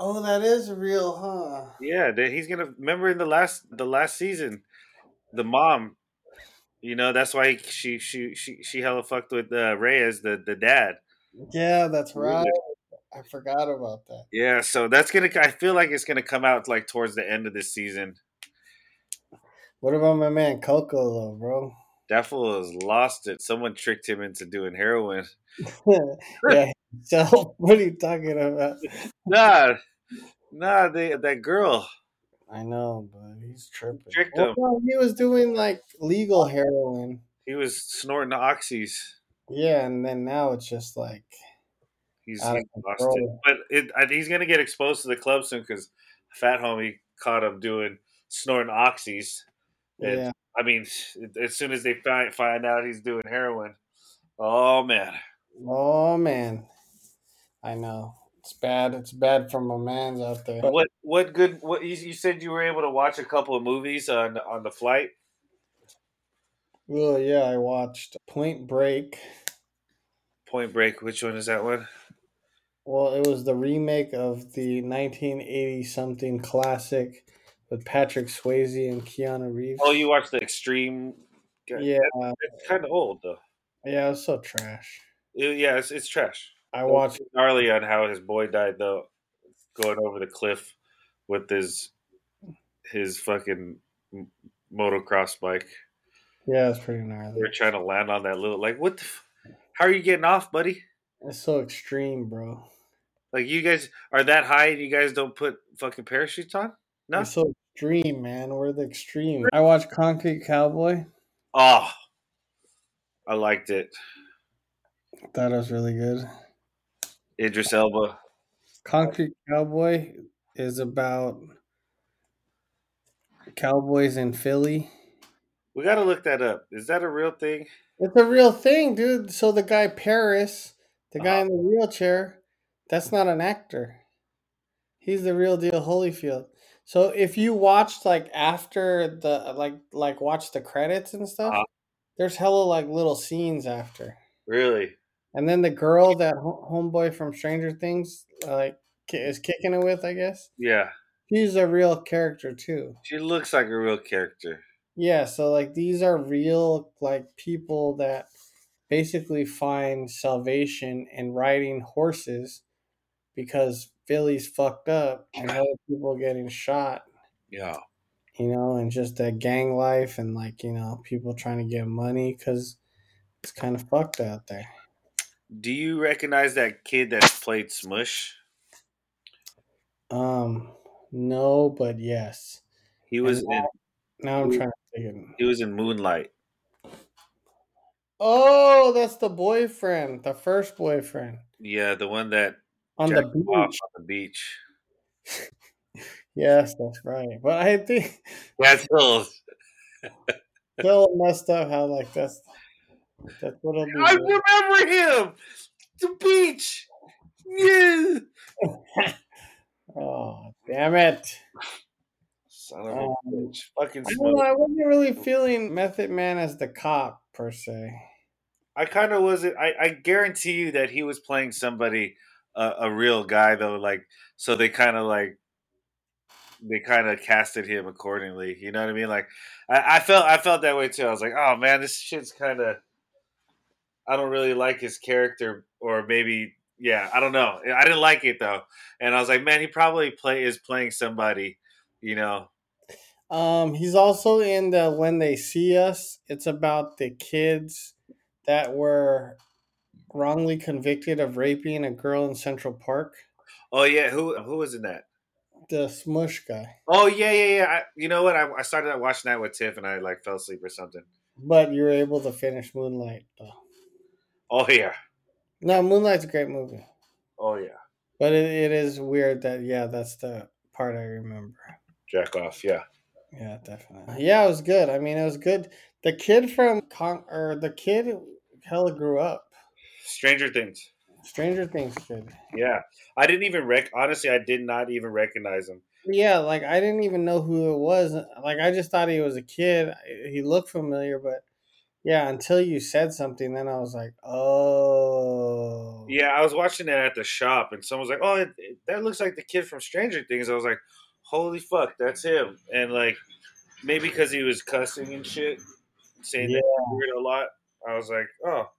Speaker 1: Oh, that is real, huh?
Speaker 2: Yeah, he's gonna remember in the last the last season, the mom. You know that's why she she she she hella fucked with uh, Reyes, the the dad.
Speaker 1: Yeah, that's right. I forgot about that.
Speaker 2: Yeah, so that's gonna. I feel like it's gonna come out like towards the end of this season.
Speaker 1: What about my man Coco though, bro?
Speaker 2: That fool has lost it. Someone tricked him into doing heroin.
Speaker 1: yeah. So what are you talking about?
Speaker 2: Nah, nah. They that girl.
Speaker 1: I know, but he's tripping.
Speaker 2: Tricked
Speaker 1: Well,
Speaker 2: him.
Speaker 1: no, he was doing like legal heroin.
Speaker 2: He was snorting oxys.
Speaker 1: Yeah, and then now it's just like
Speaker 2: He's,
Speaker 1: Out of
Speaker 2: he's lost
Speaker 1: control.
Speaker 2: it. But it, I, he's gonna get exposed to the club soon because Fat Homie caught him doing snorting oxys. And,
Speaker 1: yeah.
Speaker 2: I mean, as soon as they find find out he's doing heroin, oh man.
Speaker 1: Oh man, I know it's bad. It's bad for my man's out there.
Speaker 2: What what good? What you, you said you were able to watch a couple of movies on on the flight.
Speaker 1: Oh yeah, I watched Point Break.
Speaker 2: Point Break. Which one is that one?
Speaker 1: Well, it was the remake of the 1980 something classic with Patrick Swayze and Keanu Reeves.
Speaker 2: Oh, you watched the Extreme.
Speaker 1: yeah,
Speaker 2: it's kind of old though.
Speaker 1: yeah, it's so trash.
Speaker 2: Yeah, it's, it's trash.
Speaker 1: I watched.
Speaker 2: gnarly on how his boy died though, going over the cliff with his his fucking motocross bike.
Speaker 1: Yeah, it's pretty gnarly.
Speaker 2: They're trying to land on that little like what? The f- how are you getting off, buddy?
Speaker 1: It's so extreme, bro.
Speaker 2: Like you guys are that high and you guys don't put fucking parachutes on? No.
Speaker 1: It's so extreme, man. We're the extreme. I watched Concrete Cowboy.
Speaker 2: Oh, I liked it.
Speaker 1: It was really good.
Speaker 2: Idris Elba.
Speaker 1: Concrete Cowboy is about cowboys in Philly.
Speaker 2: We got to look that up. Is that a real thing?
Speaker 1: It's a real thing, dude. So the guy Paris, the guy
Speaker 2: Uh-huh.
Speaker 1: in the wheelchair, that's not an actor. He's the real deal Holyfield. So if you watched like after the like like watch the credits and stuff,
Speaker 2: Uh-huh.
Speaker 1: there's hella like little scenes after.
Speaker 2: Really?
Speaker 1: And then the girl that homeboy from Stranger Things like is kicking it with, I guess.
Speaker 2: Yeah.
Speaker 1: She's a real character too.
Speaker 2: She looks like a real character.
Speaker 1: Yeah, so like these are real like people that basically find salvation in riding horses because Philly's fucked up and other people getting shot,
Speaker 2: Yeah.
Speaker 1: you know, and just that gang life and like, you know, people trying to get money cuz it's kind of fucked out there.
Speaker 2: Do you recognize that kid that played Smush?
Speaker 1: Um no, but yes.
Speaker 2: He was
Speaker 1: And
Speaker 2: in
Speaker 1: Now I'm trying to think
Speaker 2: he was in Moonlight.
Speaker 1: Oh, that's the boyfriend, the first boyfriend
Speaker 2: Yeah, the one that
Speaker 1: on the beach.
Speaker 2: on the beach.
Speaker 1: Yes, that's right. But I think
Speaker 2: That's Hills.
Speaker 1: Bill messed up how like that's that's what be.
Speaker 2: I remember him. The beach. Yeah.
Speaker 1: Oh damn it!
Speaker 2: Son of a
Speaker 1: Um,
Speaker 2: bitch. Fucking
Speaker 1: I, know. I wasn't really feeling Method Man as the cop per se.
Speaker 2: I kind of wasn't. I, I guarantee you that he was playing somebody, uh, a real guy though. Like so, they kind of like they kind of casted him accordingly. You know what I mean? Like I, I felt I felt that way too. I was like, oh man, this shit's kind of. I don't really like his character, or maybe yeah, I don't know. I didn't like it though, and I was like, man, he probably play is playing somebody. You know,
Speaker 1: Um, he's also in the When They See Us. It's about the kids that were wrongly convicted of raping a girl in Central Park.
Speaker 2: oh yeah, who who was in that?
Speaker 1: The smush guy.
Speaker 2: Oh yeah, yeah, yeah. I, you know what? I, I started watching that with Tiff, and I like fell asleep or something.
Speaker 1: But you were able to finish Moonlight though.
Speaker 2: Oh yeah,
Speaker 1: No, Moonlight's a great movie.
Speaker 2: oh yeah.
Speaker 1: But it, it is weird that yeah, that's the part I remember.
Speaker 2: Jack off, yeah.
Speaker 1: Yeah, definitely. Yeah, it was good. I mean, it was good. The kid from Con- or the kid hella grew up.
Speaker 2: Stranger Things.
Speaker 1: Stranger Things kid.
Speaker 2: Yeah, I didn't even rec. Honestly, I did not even recognize him.
Speaker 1: Yeah, like I didn't even know who it was. Like I just thought he was a kid. He looked familiar, but yeah, until you said something, then I was like, oh.
Speaker 2: Yeah, I was watching it at the shop, and someone was like, "Oh, it, it- that looks like the kid from Stranger Things." I was like, "Holy fuck, that's him!" And like, maybe because he was cussing and shit, saying that word a lot, I was like, "Oh,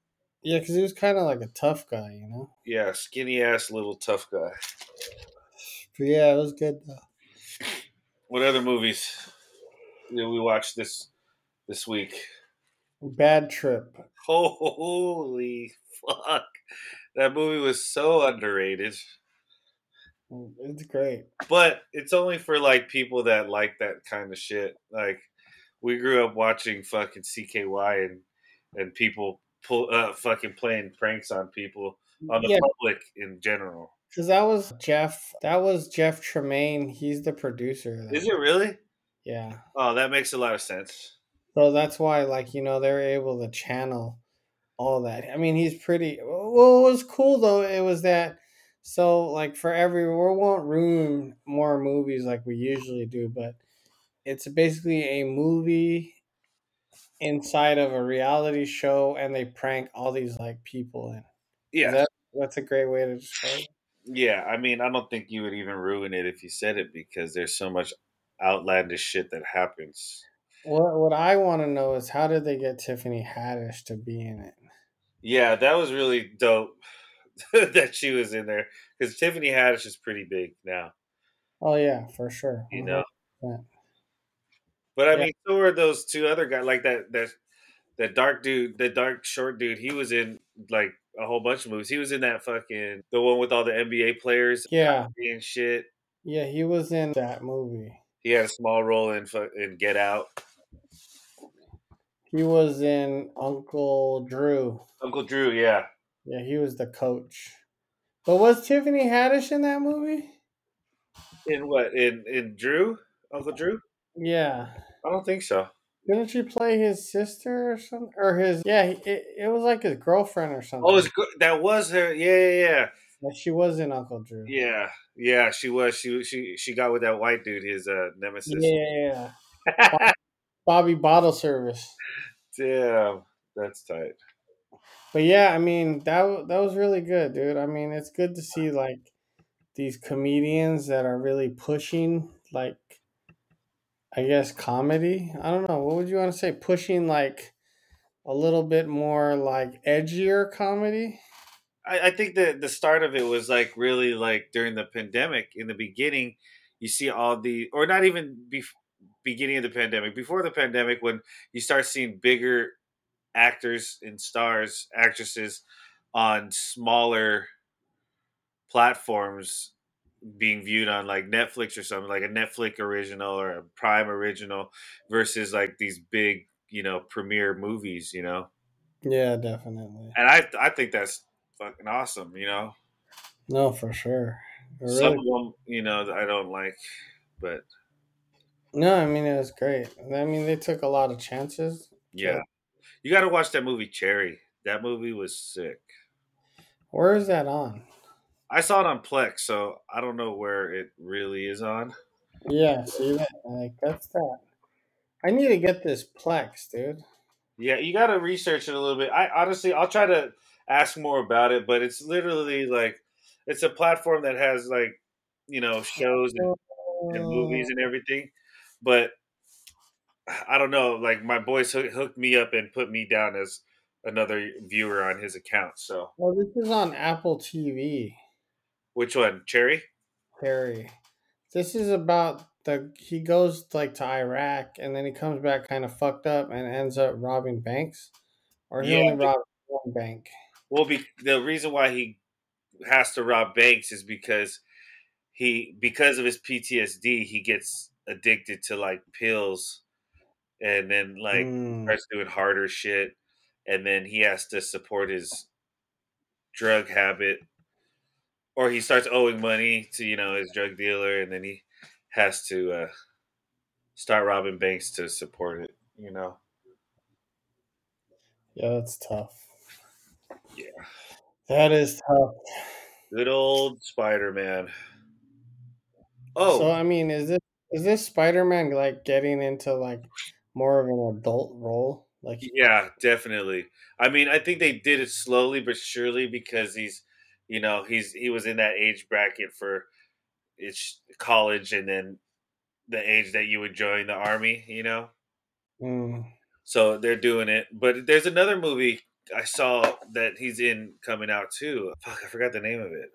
Speaker 1: Yeah, because he was kind of like a tough guy, you know.
Speaker 2: yeah, skinny ass little tough guy."
Speaker 1: But yeah, it was good though.
Speaker 2: What other movies did we watch this this week?
Speaker 1: Bad trip.
Speaker 2: Holy fuck, that movie was so underrated.
Speaker 1: It's great.
Speaker 2: but it's only for like people that like that kind of shit. Like we grew up watching fucking CKY and and people pull uh fucking playing pranks on people on the
Speaker 1: Yeah,
Speaker 2: public in general.
Speaker 1: because that was Jeff. That was Jeff Tremaine. He's the producer.
Speaker 2: Is it really?
Speaker 1: Yeah.
Speaker 2: Oh, that makes a lot of sense.
Speaker 1: So that's why, like, you know, they're able to channel all that. I mean, he's pretty. Well, what was cool though, it was that. So, like, for every, we won't ruin more movies like we usually do, but it's basically a movie inside of a reality show, and they prank all these like people in.
Speaker 2: Yeah.
Speaker 1: That, that's a great way to describe. it.
Speaker 2: Yeah, I mean, I don't think you would even ruin it if you said it because there's so much outlandish shit that happens.
Speaker 1: What What I want to know is how did they get Tiffany Haddish to be in it?
Speaker 2: Yeah, that was really dope that she was in there because Tiffany Haddish is pretty big now,
Speaker 1: Oh yeah, for sure.
Speaker 2: you know.
Speaker 1: 100%.
Speaker 2: But I
Speaker 1: Yeah.
Speaker 2: mean, so were those two other guys, like that that that dark dude, the dark short dude. He was in like a whole bunch of movies. He was in that fucking the one with all the NBA players
Speaker 1: Yeah,
Speaker 2: and shit.
Speaker 1: yeah, he was in that movie.
Speaker 2: He had a small role in in Get Out.
Speaker 1: He was in Uncle Drew.
Speaker 2: Uncle Drew, yeah.
Speaker 1: Yeah, he was the coach. But was Tiffany Haddish in that movie?
Speaker 2: In what? In in Drew? Uncle Drew?
Speaker 1: Yeah.
Speaker 2: I don't think so.
Speaker 1: Didn't she play his sister or something? Or his yeah, it, it was like his girlfriend or something.
Speaker 2: Oh, that was her. Yeah, yeah, yeah,
Speaker 1: Yeah, she was in Uncle Drew.
Speaker 2: yeah, yeah. She was. She she she got with that white dude, his uh, nemesis.
Speaker 1: yeah, yeah. Bobby Bottle Service.
Speaker 2: Damn, that's tight.
Speaker 1: But yeah, I mean that that was really good, dude. I mean, it's good to see like these comedians that are really pushing like I guess comedy. I don't know. What would you want to say? Pushing like a little bit more like edgier comedy.
Speaker 2: I, I think that the start of it was like really like during the pandemic. In the beginning, you see all the, or not even be, beginning of the pandemic, before the pandemic, when you start seeing bigger actors and stars, actresses on smaller platforms being viewed on like Netflix or something, like a Netflix original or a Prime original versus like these big, you know, premiere movies, you know.
Speaker 1: Yeah, definitely.
Speaker 2: And I I think that's fucking awesome, you know.
Speaker 1: No, for sure. It
Speaker 2: Some of them, you know, I don't like, but
Speaker 1: no, I mean it was great. I mean they took a lot of chances.
Speaker 2: yeah, you got to watch that movie Cherry. That movie was sick.
Speaker 1: Where is that on?
Speaker 2: I saw it on Plex, so I don't know where it really is on.
Speaker 1: Yeah, see that? Like that's that. I need to get this Plex, dude.
Speaker 2: Yeah, you got to research it a little bit. I honestly, I'll try to ask more about it, but it's literally like it's a platform that has like you know shows and, and movies oh. and everything. But I don't know. Like my boys hooked me up and put me down as another viewer on his account. So
Speaker 1: Well, this is on Apple TV,
Speaker 2: which one, Cherry?
Speaker 1: Cherry. This is about the he goes like to Iraq and then he comes back kind of fucked up and ends up robbing banks, or he
Speaker 2: Yeah,
Speaker 1: only robbed one bank.
Speaker 2: Well, be, the reason why he has to rob banks is because he because of his PTSD, he gets addicted to like pills, and then like
Speaker 1: Mm.
Speaker 2: starts doing harder shit, and then he has to support his drug habit, or he starts owing money to you know his drug dealer, and then he has to uh, start robbing banks to support it. You know.
Speaker 1: Yeah, that's tough.
Speaker 2: Yeah.
Speaker 1: That is tough.
Speaker 2: Good old Spider Man. Oh,
Speaker 1: So I mean, is this is this Spider Man like getting into like more of an adult role? Like
Speaker 2: yeah, definitely. I mean, I think they did it slowly but surely because he's, you know, he's he was in that age bracket for it's college and then the age that you would join the army. You know.
Speaker 1: mm,
Speaker 2: So they're doing it. But there's another movie I saw that he's in coming out too. Fuck, I forgot the name of it.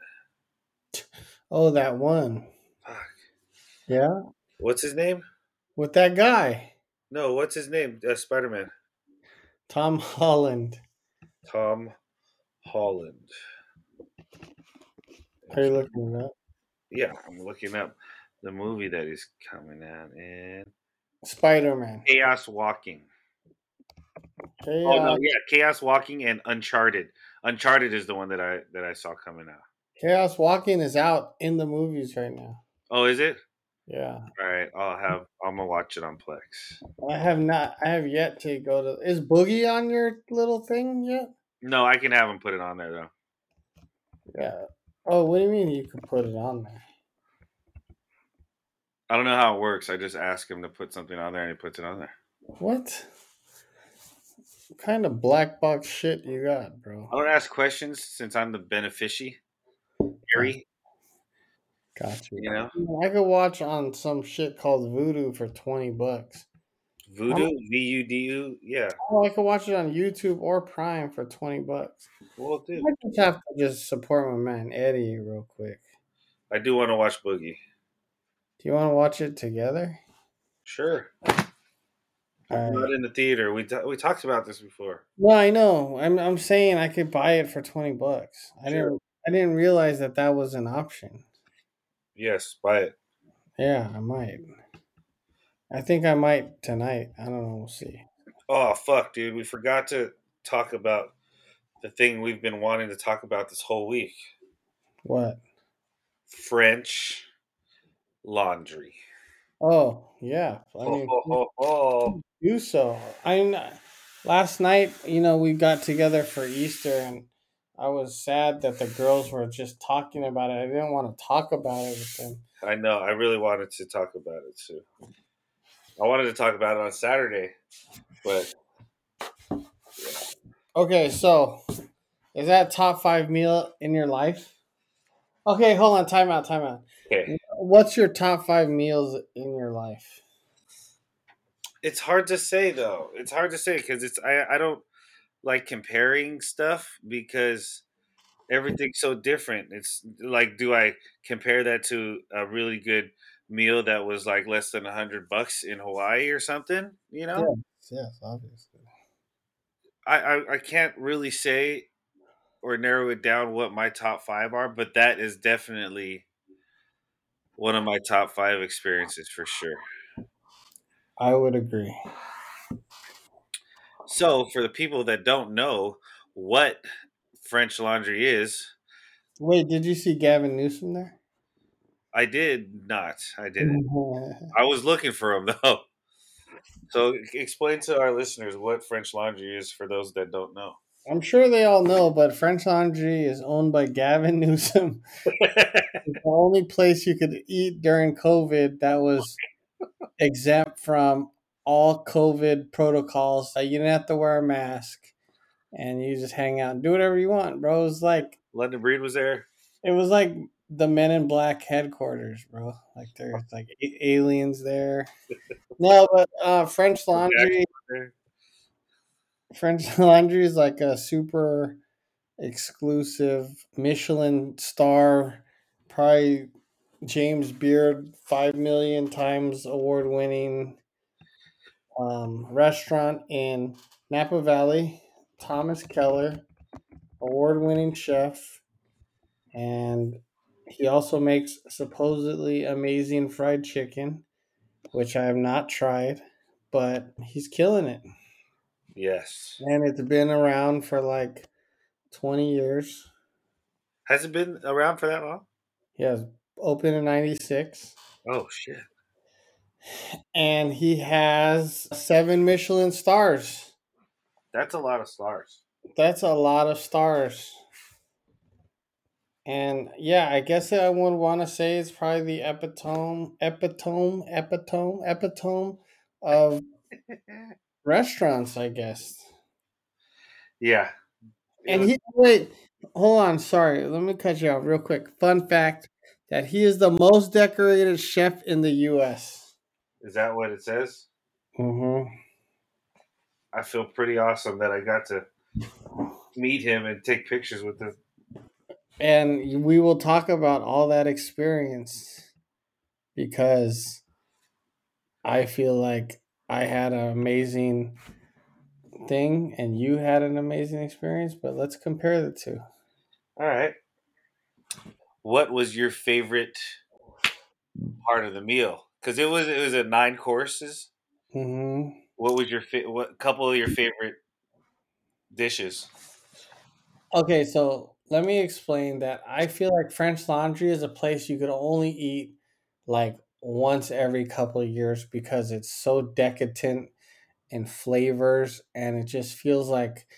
Speaker 1: oh that one.
Speaker 2: Fuck.
Speaker 1: Yeah.
Speaker 2: What's his name?
Speaker 1: With that guy.
Speaker 2: No, what's his name? Uh, Spider Man.
Speaker 1: Tom Holland.
Speaker 2: Tom Holland.
Speaker 1: Are you looking it up?
Speaker 2: Yeah, I'm looking up the movie that is coming out and
Speaker 1: Spider Man.
Speaker 2: Chaos Walking.
Speaker 1: Hey,
Speaker 2: Oh no, yeah, Chaos Walking and Uncharted. Uncharted is the one that I that I saw coming out.
Speaker 1: Chaos Walking is out in the movies right now.
Speaker 2: Oh, is it?
Speaker 1: Yeah.
Speaker 2: All right, I'll have I'm gonna watch it on Plex.
Speaker 1: I have not I have yet to go to is Boogie on your little thing yet?
Speaker 2: No, I can have him put it on there though.
Speaker 1: Yeah. Oh, what do you mean you can put it on there?
Speaker 2: I don't know how it works. I just ask him to put something on there and he puts it on there.
Speaker 1: What? What kind of black box shit you got, bro?
Speaker 2: I don't ask questions since I'm the beneficiary.
Speaker 1: Got you.
Speaker 2: You know,
Speaker 1: I could watch on some shit called Vudu for twenty bucks.
Speaker 2: Vudu, V U D U. Yeah.
Speaker 1: Oh, I could watch it on YouTube or Prime for twenty bucks.
Speaker 2: Well, dude,
Speaker 1: I just have to just support my man Eddie real quick.
Speaker 2: I do want to watch Boogie.
Speaker 1: Do you want to watch it together?
Speaker 2: Sure.
Speaker 1: All right.
Speaker 2: Not in the theater. We ta- we talked about this before.
Speaker 1: No, I know. I'm I'm saying I could buy it for twenty bucks. I
Speaker 2: Sure.
Speaker 1: didn't I didn't realize that that was an option.
Speaker 2: Yes, buy it.
Speaker 1: Yeah, I might. I think I might tonight. I don't know. We'll see.
Speaker 2: Oh fuck, dude, we forgot to talk about the thing we've been wanting to talk about this whole week.
Speaker 1: What?
Speaker 2: French laundry.
Speaker 1: Oh yeah. I mean,
Speaker 2: oh, oh, oh.
Speaker 1: do so. I mean, last night, you know, we got together for Easter, and I was sad that the girls were just talking about it. I didn't want to talk about it with them.
Speaker 2: I know. I really wanted to talk about it too. I wanted to talk about it on Saturday, but
Speaker 1: Okay, so is that top five meal in your life? Okay, hold on. Time out. Time out.
Speaker 2: okay.
Speaker 1: What's your top five meals in your life?
Speaker 2: It's hard to say though. It's hard to say because it's I I don't like comparing stuff because everything's so different. It's like, do I compare that to a really good meal that was like less than a hundred bucks in Hawaii or something? You know,
Speaker 1: Yes, obviously.
Speaker 2: I, I I can't really say or narrow it down what my top five are, but that is definitely one of my top five experiences for sure.
Speaker 1: I would agree.
Speaker 2: So, for the people that don't know what French laundry is,
Speaker 1: Wait, did you see Gavin Newsom there?
Speaker 2: I did not. I didn't. I was looking for him though. So, explain to our listeners what French laundry is for those that don't know.
Speaker 1: I'm sure they all know, but French Laundry is owned by Gavin Newsom. The only place you could eat during COVID that was exempt from all COVID protocols. Like you didn't have to wear a mask, and you just hang out and do whatever you want, bro. It was like
Speaker 2: London Breed was there.
Speaker 1: it was like the Men in Black headquarters, bro. Like there's like a- aliens there. No, but uh, French Laundry. French Laundry is like a super exclusive Michelin star, probably James Beard five million times award winning um, restaurant in Napa Valley. Thomas Keller, award winning chef, and he also makes supposedly amazing fried chicken, which I have not tried, but he's killing it.
Speaker 2: Yes.
Speaker 1: And it's been around for like 20 years.
Speaker 2: Has it been around for that long?
Speaker 1: Yeah, opened in '96,
Speaker 2: Oh shit!
Speaker 1: And he has seven Michelin stars.
Speaker 2: That's a lot of stars.
Speaker 1: That's a lot of stars. And yeah, I guess I would want to say it's probably the epitome, epitome, epitome, epitome of restaurants, I guess.
Speaker 2: Yeah.
Speaker 1: And he wait, hold on, sorry, let me cut you off real quick. Fun fact that he is the most decorated chef in the U.S.
Speaker 2: is that what it says?
Speaker 1: Mm-hmm.
Speaker 2: I feel pretty awesome that I got to meet him and take pictures with him.
Speaker 1: And we will talk about all that experience because I feel like I had an amazing thing and you had an amazing experience, but let's compare the two.
Speaker 2: All right. What was your favorite part of the meal? Because it was it was a nine courses.
Speaker 1: hmm
Speaker 2: What was your fa- what couple of your favorite dishes?
Speaker 1: Okay, so let me explain that I feel like French Laundry is a place you could only eat like once every couple of years because it's so decadent in flavors and it just feels like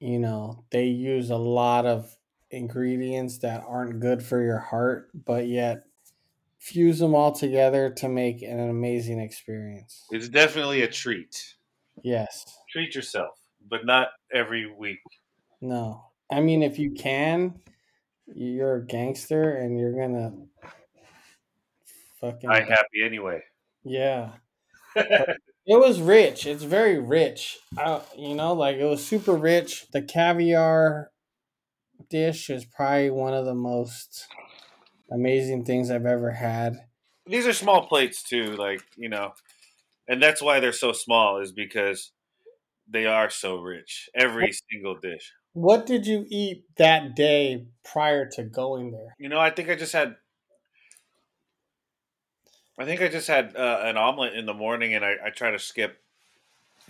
Speaker 1: you know they use a lot of ingredients that aren't good for your heart but yet fuse them all together to make an amazing experience
Speaker 2: It's definitely a treat.
Speaker 1: yes
Speaker 2: Treat yourself, but not every week.
Speaker 1: no i mean if you can you're a gangster and you're gonna fucking
Speaker 2: I happy anyway.
Speaker 1: yeah It was rich. It's very rich. Uh, you know, like it was super rich. The caviar dish is probably one of the most amazing things I've ever had.
Speaker 2: These are small plates too, like you know, and that's why they're so small. Is because they are so rich. Every single dish.
Speaker 1: What did you eat that day prior to going there?
Speaker 2: You know, I think I just had. I think I just had uh, an omelet in the morning, and I, I try to skip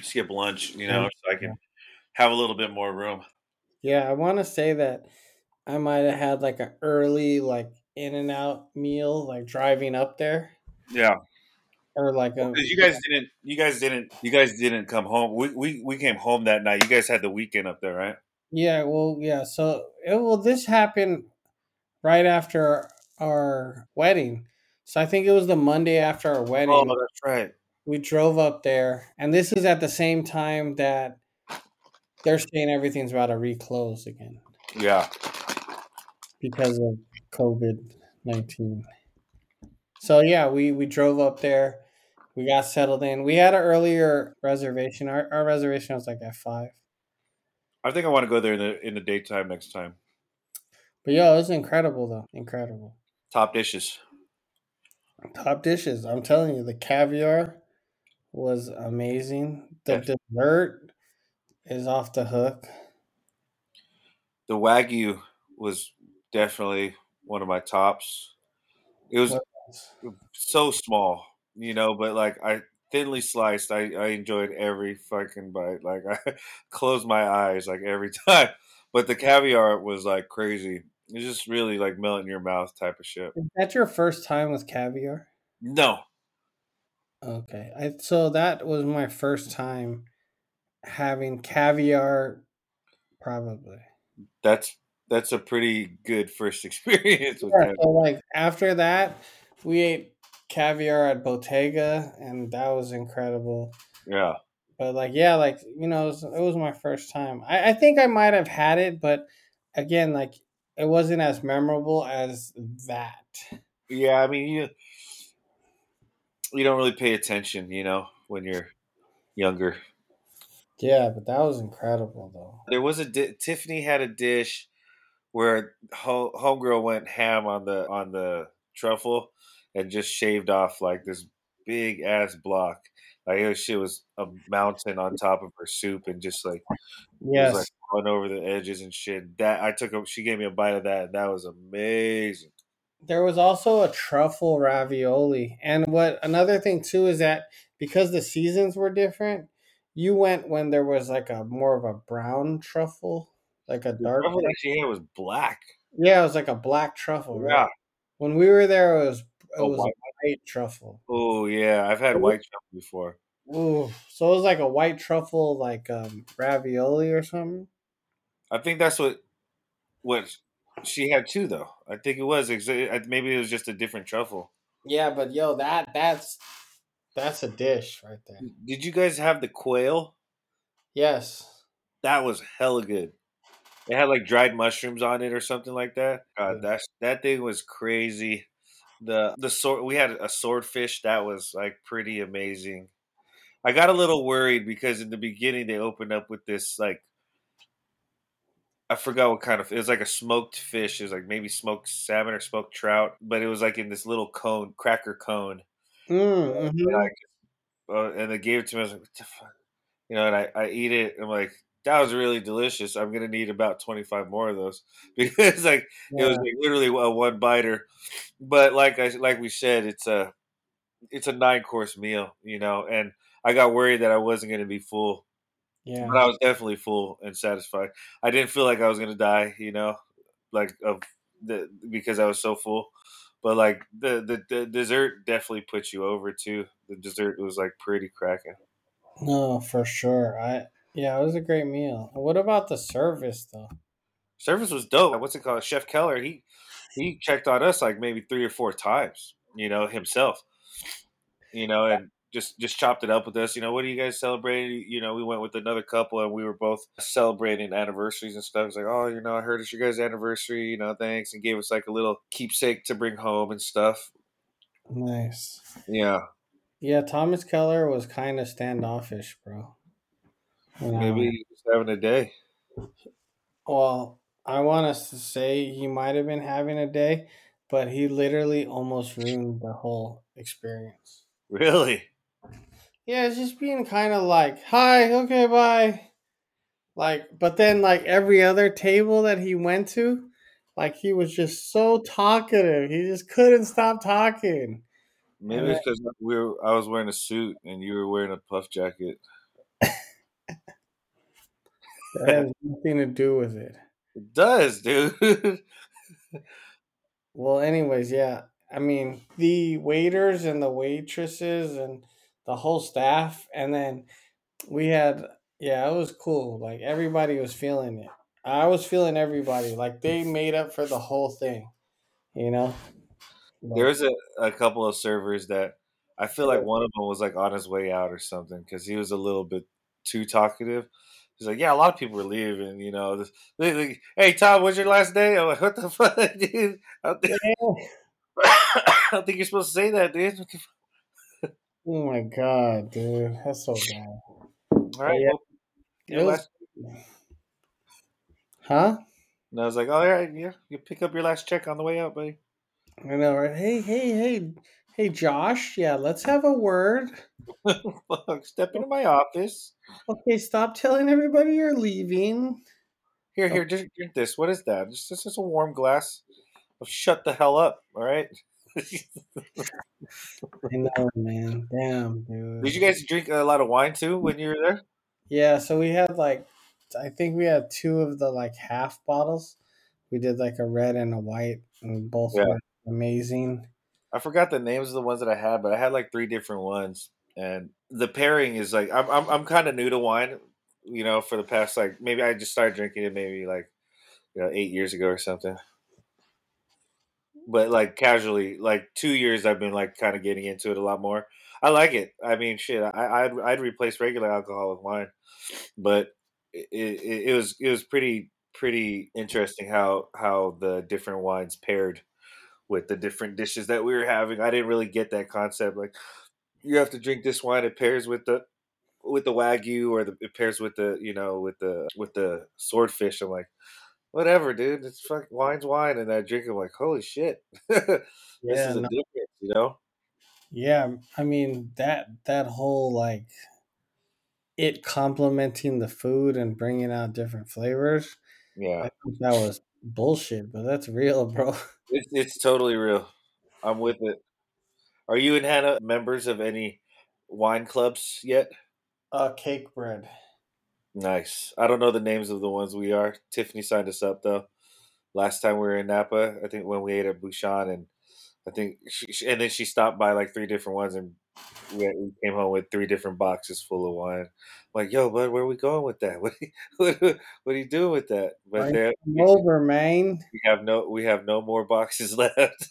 Speaker 2: skip lunch. You know, so I can have a little bit more room.
Speaker 1: Yeah, I want to say that I might have had like an early, like in and out meal, like driving up there,
Speaker 2: Yeah,
Speaker 1: or like a.
Speaker 2: you guys didn't. You guys didn't. You guys didn't come home. We, we we came home that night. You guys had the weekend up there, right?
Speaker 1: Yeah, well, yeah. So, it, well, this happened right after our wedding. So I think it was the Monday after our wedding.
Speaker 2: Oh, that's right.
Speaker 1: we drove up there, and this is at the same time that they're saying everything's about to reclose again
Speaker 2: Yeah.
Speaker 1: because of COVID nineteen. So yeah, we we drove up there. We got settled in. We had an earlier reservation. Our, our reservation was like at five.
Speaker 2: I think I want to go there in the in the daytime next time.
Speaker 1: But yo, it was incredible though. Incredible.
Speaker 2: Top dishes.
Speaker 1: Top dishes. I'm telling you, the caviar was amazing. The
Speaker 2: Yes.
Speaker 1: dessert is off the hook.
Speaker 2: The wagyu was definitely one of my tops. It was so small, you know, but like I thinly sliced. I, I enjoyed every fucking bite. Like I closed my eyes like every time. But the caviar was like crazy. It's just really like melt in your mouth type of shit.
Speaker 1: Is that your first time with caviar?
Speaker 2: No,
Speaker 1: Okay. I so that was my first time having caviar probably.
Speaker 2: that's that's a pretty good first experience with
Speaker 1: Yeah, so like after that, we ate caviar at Bottega and that was incredible.
Speaker 2: Yeah.
Speaker 1: But like yeah, like you know, it was, it was my first time. I, I think I might have had it, but again, like it wasn't as memorable as that.
Speaker 2: Yeah, I mean you you don't really pay attention, you know, when you're younger.
Speaker 1: Yeah, but that was incredible though.
Speaker 2: There was a di- Tiffany had a dish where ho- homegirl went ham on the on the truffle and just shaved off like this big ass block. Like it was, shit was a mountain on top of her soup and just like
Speaker 1: Yes.
Speaker 2: was like going over the edges and shit. That I took a she gave me a bite of that and that was amazing.
Speaker 1: There was also a truffle ravioli. And what another thing too is that because the seasons were different, you went when there was like a more of a brown truffle, like a
Speaker 2: The
Speaker 1: dark.
Speaker 2: truffle that she had was black.
Speaker 1: Yeah, it was like a black truffle, right?
Speaker 2: Yeah.
Speaker 1: When we were there, it was it
Speaker 2: Oh,
Speaker 1: was
Speaker 2: white.
Speaker 1: a white truffle.
Speaker 2: Oh yeah, I've had white truffle before.
Speaker 1: Ooh, so it was like a white truffle, like um, ravioli or something.
Speaker 2: I think that's what what she had too, though. I think it was maybe it was just a different truffle.
Speaker 1: Yeah, but yo, that that's that's a dish right there.
Speaker 2: Did you guys have the quail?
Speaker 1: Yes.
Speaker 2: That was hella good. It had like dried mushrooms on it or something like that. God,
Speaker 1: Yeah.
Speaker 2: that that thing was crazy. The the sword we had a swordfish that was like pretty amazing. I got a little worried because in the beginning they opened up with this like I forgot what kind of it was like a smoked fish. It was like maybe smoked salmon or smoked trout, but it was like in this little cone, cracker cone.
Speaker 1: Mm,
Speaker 2: And. I, uh, and they gave it to me. I was like, what the fuck? You know, and I, I eat it. I'm like, that was really delicious. I'm gonna need about 25 more of those because like it was like literally a one biter. But like I like we said, it's a it's a nine course meal, you know, and I got worried that I wasn't gonna be full,
Speaker 1: Yeah, but
Speaker 2: I was definitely full and satisfied. I didn't feel like I was gonna die, you know, like of the because I was so full. But like the, the the dessert definitely puts you over too. The dessert was like pretty cracking.
Speaker 1: No, for sure. I yeah, it was a great meal. What about the service though?
Speaker 2: Service was dope. What's it called? Chef Keller. He he checked on us like maybe three or four times. You know himself. You know, and just just chopped it up with us. You know, what are you guys celebrating? You know, we went with another couple and we were both celebrating anniversaries and stuff. It's like, oh, you know, I heard it's your guys' anniversary. You know, thanks, and gave us like a little keepsake to bring home and stuff.
Speaker 1: Nice.
Speaker 2: Yeah,
Speaker 1: Yeah, Thomas Keller was kind of standoffish, bro. Know,
Speaker 2: maybe um, he was having a day.
Speaker 1: well, I want us to say he might have been having a day, but he literally almost ruined the whole experience.
Speaker 2: Really?
Speaker 1: Yeah, it's just being kind of like, "Hi, okay, bye." Like, but then like every other table that he went to, like he was just so talkative. He just couldn't stop talking.
Speaker 2: Maybe
Speaker 1: And
Speaker 2: it's because we were. I was wearing a suit and you were wearing a puff jacket.
Speaker 1: That has nothing to do with it.
Speaker 2: It does, dude.
Speaker 1: Well, anyways, yeah. I mean, the waiters and the waitresses and the whole staff, and then we had, yeah, it was cool. Like everybody was feeling it. I was feeling everybody. Like they made up for the whole thing, you know.
Speaker 2: There was a, a couple of servers that I feel like one of them was like on his way out or something because he was a little bit too talkative. He's like, yeah, a lot of people are leaving, you know. This, they, hey, Tom, what's your last day? I'm like, what the fuck, dude? I don't, think, I don't think you're supposed to say that, dude. What the fuck?
Speaker 1: oh my god, dude, that's so bad.
Speaker 2: All right,
Speaker 1: yeah,
Speaker 2: well,
Speaker 1: was,
Speaker 2: last-
Speaker 1: huh?
Speaker 2: and I was like, all right, yeah, you pick up your last check on the way out, buddy.
Speaker 1: I know, right? Hey, hey, hey, hey, Josh. Yeah, let's have a word.
Speaker 2: Fuck, Step into my office.
Speaker 1: Okay, stop telling everybody you're leaving.
Speaker 2: Here, here, oh. just drink this. What is that? Just, this is a warm glass. Well, shut the hell up, all right?
Speaker 1: I know, man. Damn, dude.
Speaker 2: Did you guys drink a lot of wine too when you were there?
Speaker 1: Yeah, so we had like, I think we had two of the like half bottles. We did like a red and a white, and both
Speaker 2: Yeah.
Speaker 1: were amazing.
Speaker 2: I forgot the names of the ones that I had, but I had like three different ones. And the pairing is like I'm I'm, I'm kind of new to wine, you know. For the past like maybe I just started drinking it maybe like you know eight years ago or something. But like casually, like two years, I've been like kind of getting into it a lot more. I like it. I mean, shit, I, I'd I'd replace regular alcohol with wine, but it, it, it was it was pretty pretty interesting how how the different wines paired with the different dishes that we were having. I didn't really get that concept. Like you have to drink this wine, it pairs with the with the wagyu, or the, it pairs with the you know with the with the swordfish. I'm like, whatever, dude. It's fuck wine's wine, and I drink. it, I'm like, holy shit, this
Speaker 1: Yeah,
Speaker 2: is a
Speaker 1: no,
Speaker 2: difference, you know.
Speaker 1: yeah. I mean that that whole like it complementing the food and bringing out different flavors.
Speaker 2: Yeah,
Speaker 1: I think that was bullshit, but that's real, bro.
Speaker 2: it's it's totally real. I'm with it. Are you and Hannah members of any wine clubs yet?
Speaker 1: Uh, Cakebread.
Speaker 2: Nice. I don't know the names of the ones we are. Tiffany signed us up though. last time we were in Napa. I think when we ate at Bouchon, and I think she, she- and then she stopped by like three different ones, and we, we came home with three different boxes full of wine. I'm like, yo, bud, where are we going with that? What are you, what, what are you doing with that? But
Speaker 1: Right.
Speaker 2: there,
Speaker 1: over, man.
Speaker 2: we have no we have no more boxes left.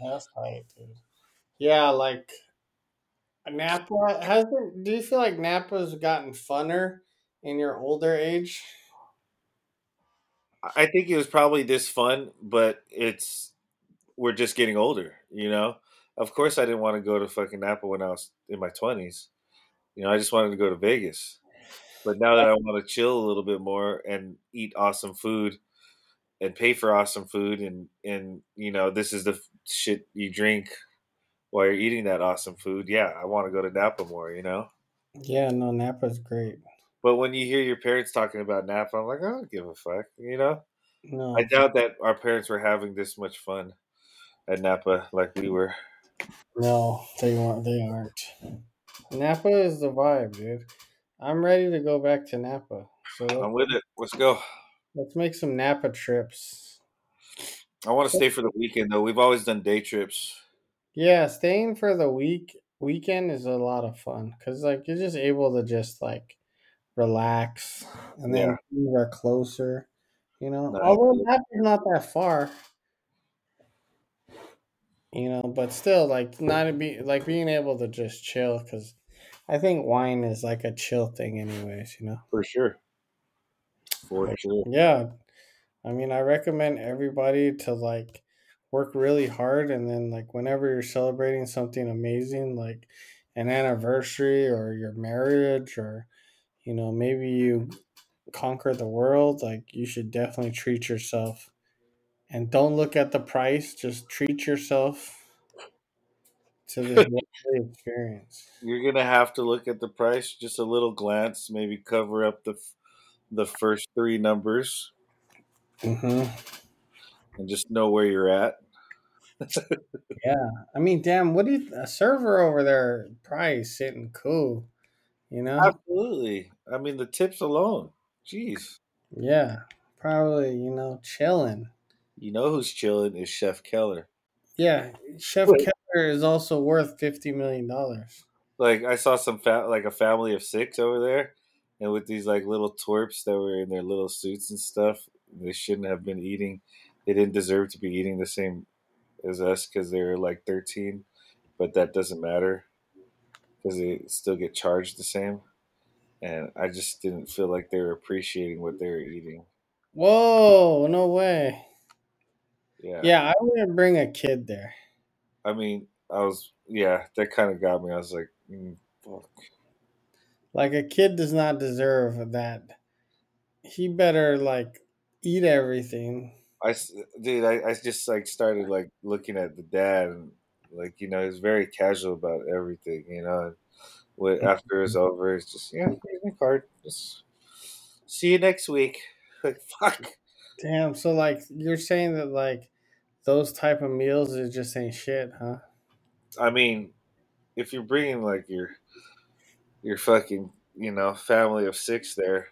Speaker 1: That's tight, dude. Yeah, like Napa hasn't. Do you feel like Napa's gotten funner in your older age?
Speaker 2: I think it was probably this fun, but it's we're just getting older, you know. Of course, I didn't want to go to fucking Napa when I was in my twenties. You know, I just wanted to go to Vegas. But now that I want to chill a little bit more and eat awesome food and pay for awesome food, and and you know, this is the shit you drink while you're eating that awesome food. Yeah, I want to go to Napa more. You know.
Speaker 1: Yeah, no, Napa's great.
Speaker 2: But when you hear your parents talking about Napa, I'm like, I don't give a fuck. You know.
Speaker 1: No,
Speaker 2: I doubt that our parents were having this much fun at Napa like we were.
Speaker 1: No, they aren't. They aren't. Napa is the vibe, dude. I'm ready to go back to Napa. So
Speaker 2: I'm
Speaker 1: let's,
Speaker 2: with it. Let's go.
Speaker 1: let's make some Napa trips.
Speaker 2: I want to stay for the weekend though. We've always done day trips.
Speaker 1: Yeah, staying for the week weekend is a lot of fun because like you're just able to just like relax and then
Speaker 2: Yeah.
Speaker 1: things are closer. You know,
Speaker 2: No,
Speaker 1: although Napa's not that far. You know, but still, like not be like being able to just chill because I think wine is like a chill thing, anyways. You know.
Speaker 2: For sure. For sure.
Speaker 1: Yeah. I mean, I recommend everybody to like work really hard and then like whenever you're celebrating something amazing like an anniversary or your marriage or you know, maybe you conquer the world, like you should definitely treat yourself. And don't look at the price, just treat yourself to this lovely experience.
Speaker 2: You're gonna have to look at the price, just a little glance, maybe cover up the the first three numbers,
Speaker 1: mm-hmm.
Speaker 2: and just know where you're at.
Speaker 1: Yeah. I mean, damn, what do you, a server over there, price sitting cool, you know?
Speaker 2: Absolutely. I mean, the tips alone. Jeez.
Speaker 1: Yeah, probably, you know, chilling.
Speaker 2: You know who's chilling is Chef Keller.
Speaker 1: Yeah, Chef
Speaker 2: Wait.
Speaker 1: Keller is also worth $50 million.
Speaker 2: Like I saw some fa- like a family of six over there, and with these like little twerps that were in their little suits and stuff, they shouldn't have been eating. They didn't deserve to be eating the same as us because they were like thirteen, but that doesn't matter because they still get charged the same. And I just didn't feel like they were appreciating what they were eating.
Speaker 1: Whoa, no way.
Speaker 2: Yeah.
Speaker 1: Yeah, I wouldn't bring a kid there.
Speaker 2: I mean, I was yeah, that kind of got me. I was like, mm, fuck.
Speaker 1: Like, a kid does not deserve that. He better, like, eat everything.
Speaker 2: I dude, I, I just like started like looking at the dad and like you know he's very casual about everything. You know, and when, after it's over, it's just yeah, here's my card. Just see you next week. Like fuck.
Speaker 1: Damn, so, like, you're saying that, like, those type of meals is just ain't shit, huh?
Speaker 2: I mean, if you're bringing like your your fucking you know family of six there,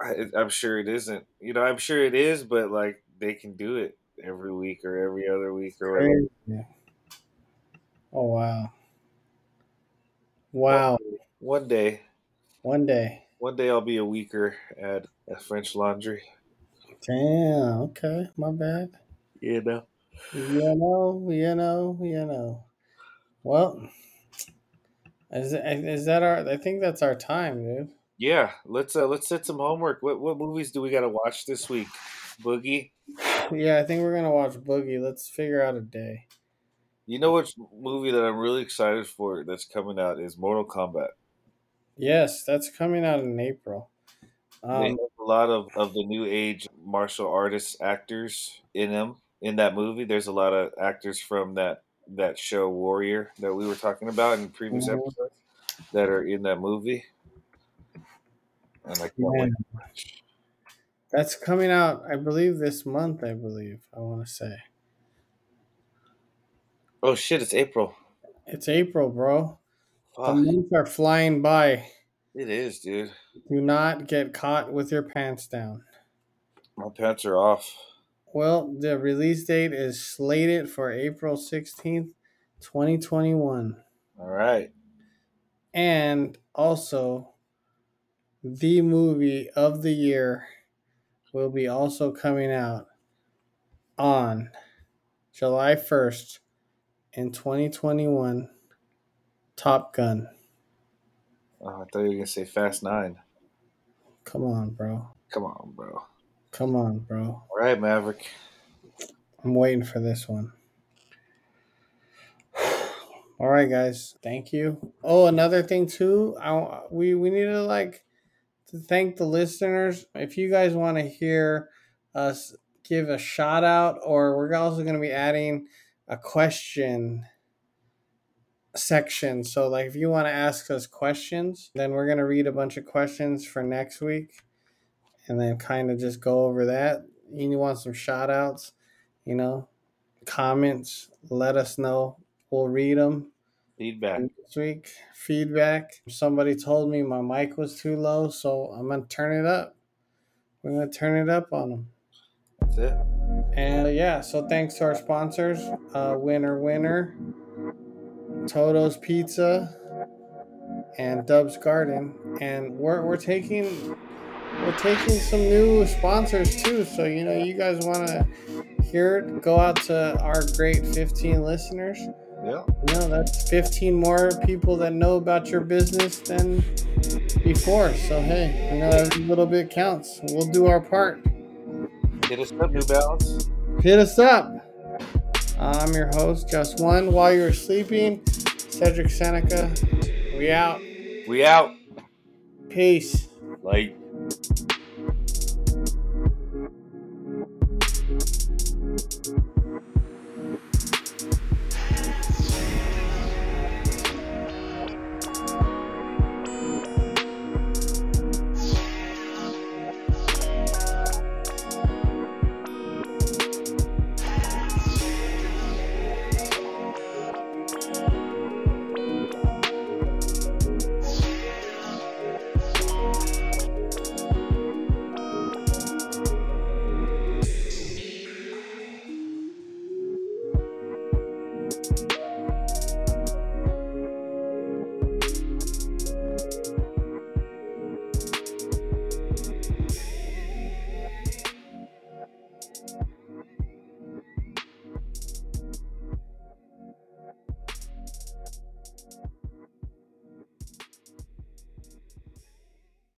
Speaker 2: I, I'm sure it isn't. You know, I'm sure it is, but like they can do it every week or every other week or whatever.
Speaker 1: Crazy. Oh, wow. Wow.
Speaker 2: One day,
Speaker 1: One day.
Speaker 2: one day I'll be a weeker at, at French Laundry.
Speaker 1: Damn, okay, my bad.
Speaker 2: You know.
Speaker 1: You know, you know, you know. Well, is is that our? I think that's our time, dude.
Speaker 2: Yeah, let's uh, let's set some homework. What what movies do we got to watch this week? Boogie.
Speaker 1: Yeah, I think we're gonna watch Boogie. Let's figure out a day.
Speaker 2: You know which movie that I'm really excited for that's coming out is Mortal Kombat.
Speaker 1: Yes, that's coming out in April. Um,
Speaker 2: a lot of, of the new age martial artists actors in them in that movie. There's a lot of actors from that that show Warrior that we were talking about in previous
Speaker 1: Mhm.
Speaker 2: episodes that are in that movie. And I can't wait.
Speaker 1: that's coming out. I believe this month. I believe. I want to say
Speaker 2: Oh shit! It's April.
Speaker 1: it's April, bro. The months are flying by.
Speaker 2: It is, dude.
Speaker 1: Do not get caught with your pants down.
Speaker 2: My pants are off.
Speaker 1: Well, the release date is slated for April 16th, 2021.
Speaker 2: All right.
Speaker 1: And also, the movie of the year will be also coming out on July 1st in 2021 Top Gun.
Speaker 2: Oh, I thought you were going to say Fast Nine.
Speaker 1: Come on, bro.
Speaker 2: Come on, bro.
Speaker 1: Come on, bro.
Speaker 2: All right, Maverick.
Speaker 1: I'm waiting for this one. All right, guys. Thank you. Oh, another thing too. I we we need to like to thank the listeners. If you guys want to hear us give a shout out, or we're also going to be adding a question section. So, like, if you want to ask us questions, then we're going to read a bunch of questions for next week and then kind of just go over that. You want some shout outs, you know, comments, let us know. We'll read them.
Speaker 2: Feedback.
Speaker 1: This week, feedback. Somebody told me my mic was too low, so I'm going to turn it up. We're going to turn it up on them.
Speaker 2: That's it.
Speaker 1: And uh, yeah, so thanks to our sponsors, uh, Winner Winner, Toto's Pizza, and Dub's Garden. And we're, we're taking we're taking some new sponsors too. So you know, you guys want to hear it? Go out to our great 15 listeners.
Speaker 2: Yeah.
Speaker 1: You know, that's 15 more people that know about your business than before. So hey, I know every little bit counts. We'll do our part.
Speaker 2: Hit us up, New Balance.
Speaker 1: Hit us up. I'm your host, Just One. While you're sleeping, Cedric Seneca. We out.
Speaker 2: We out.
Speaker 1: Peace.
Speaker 2: Light.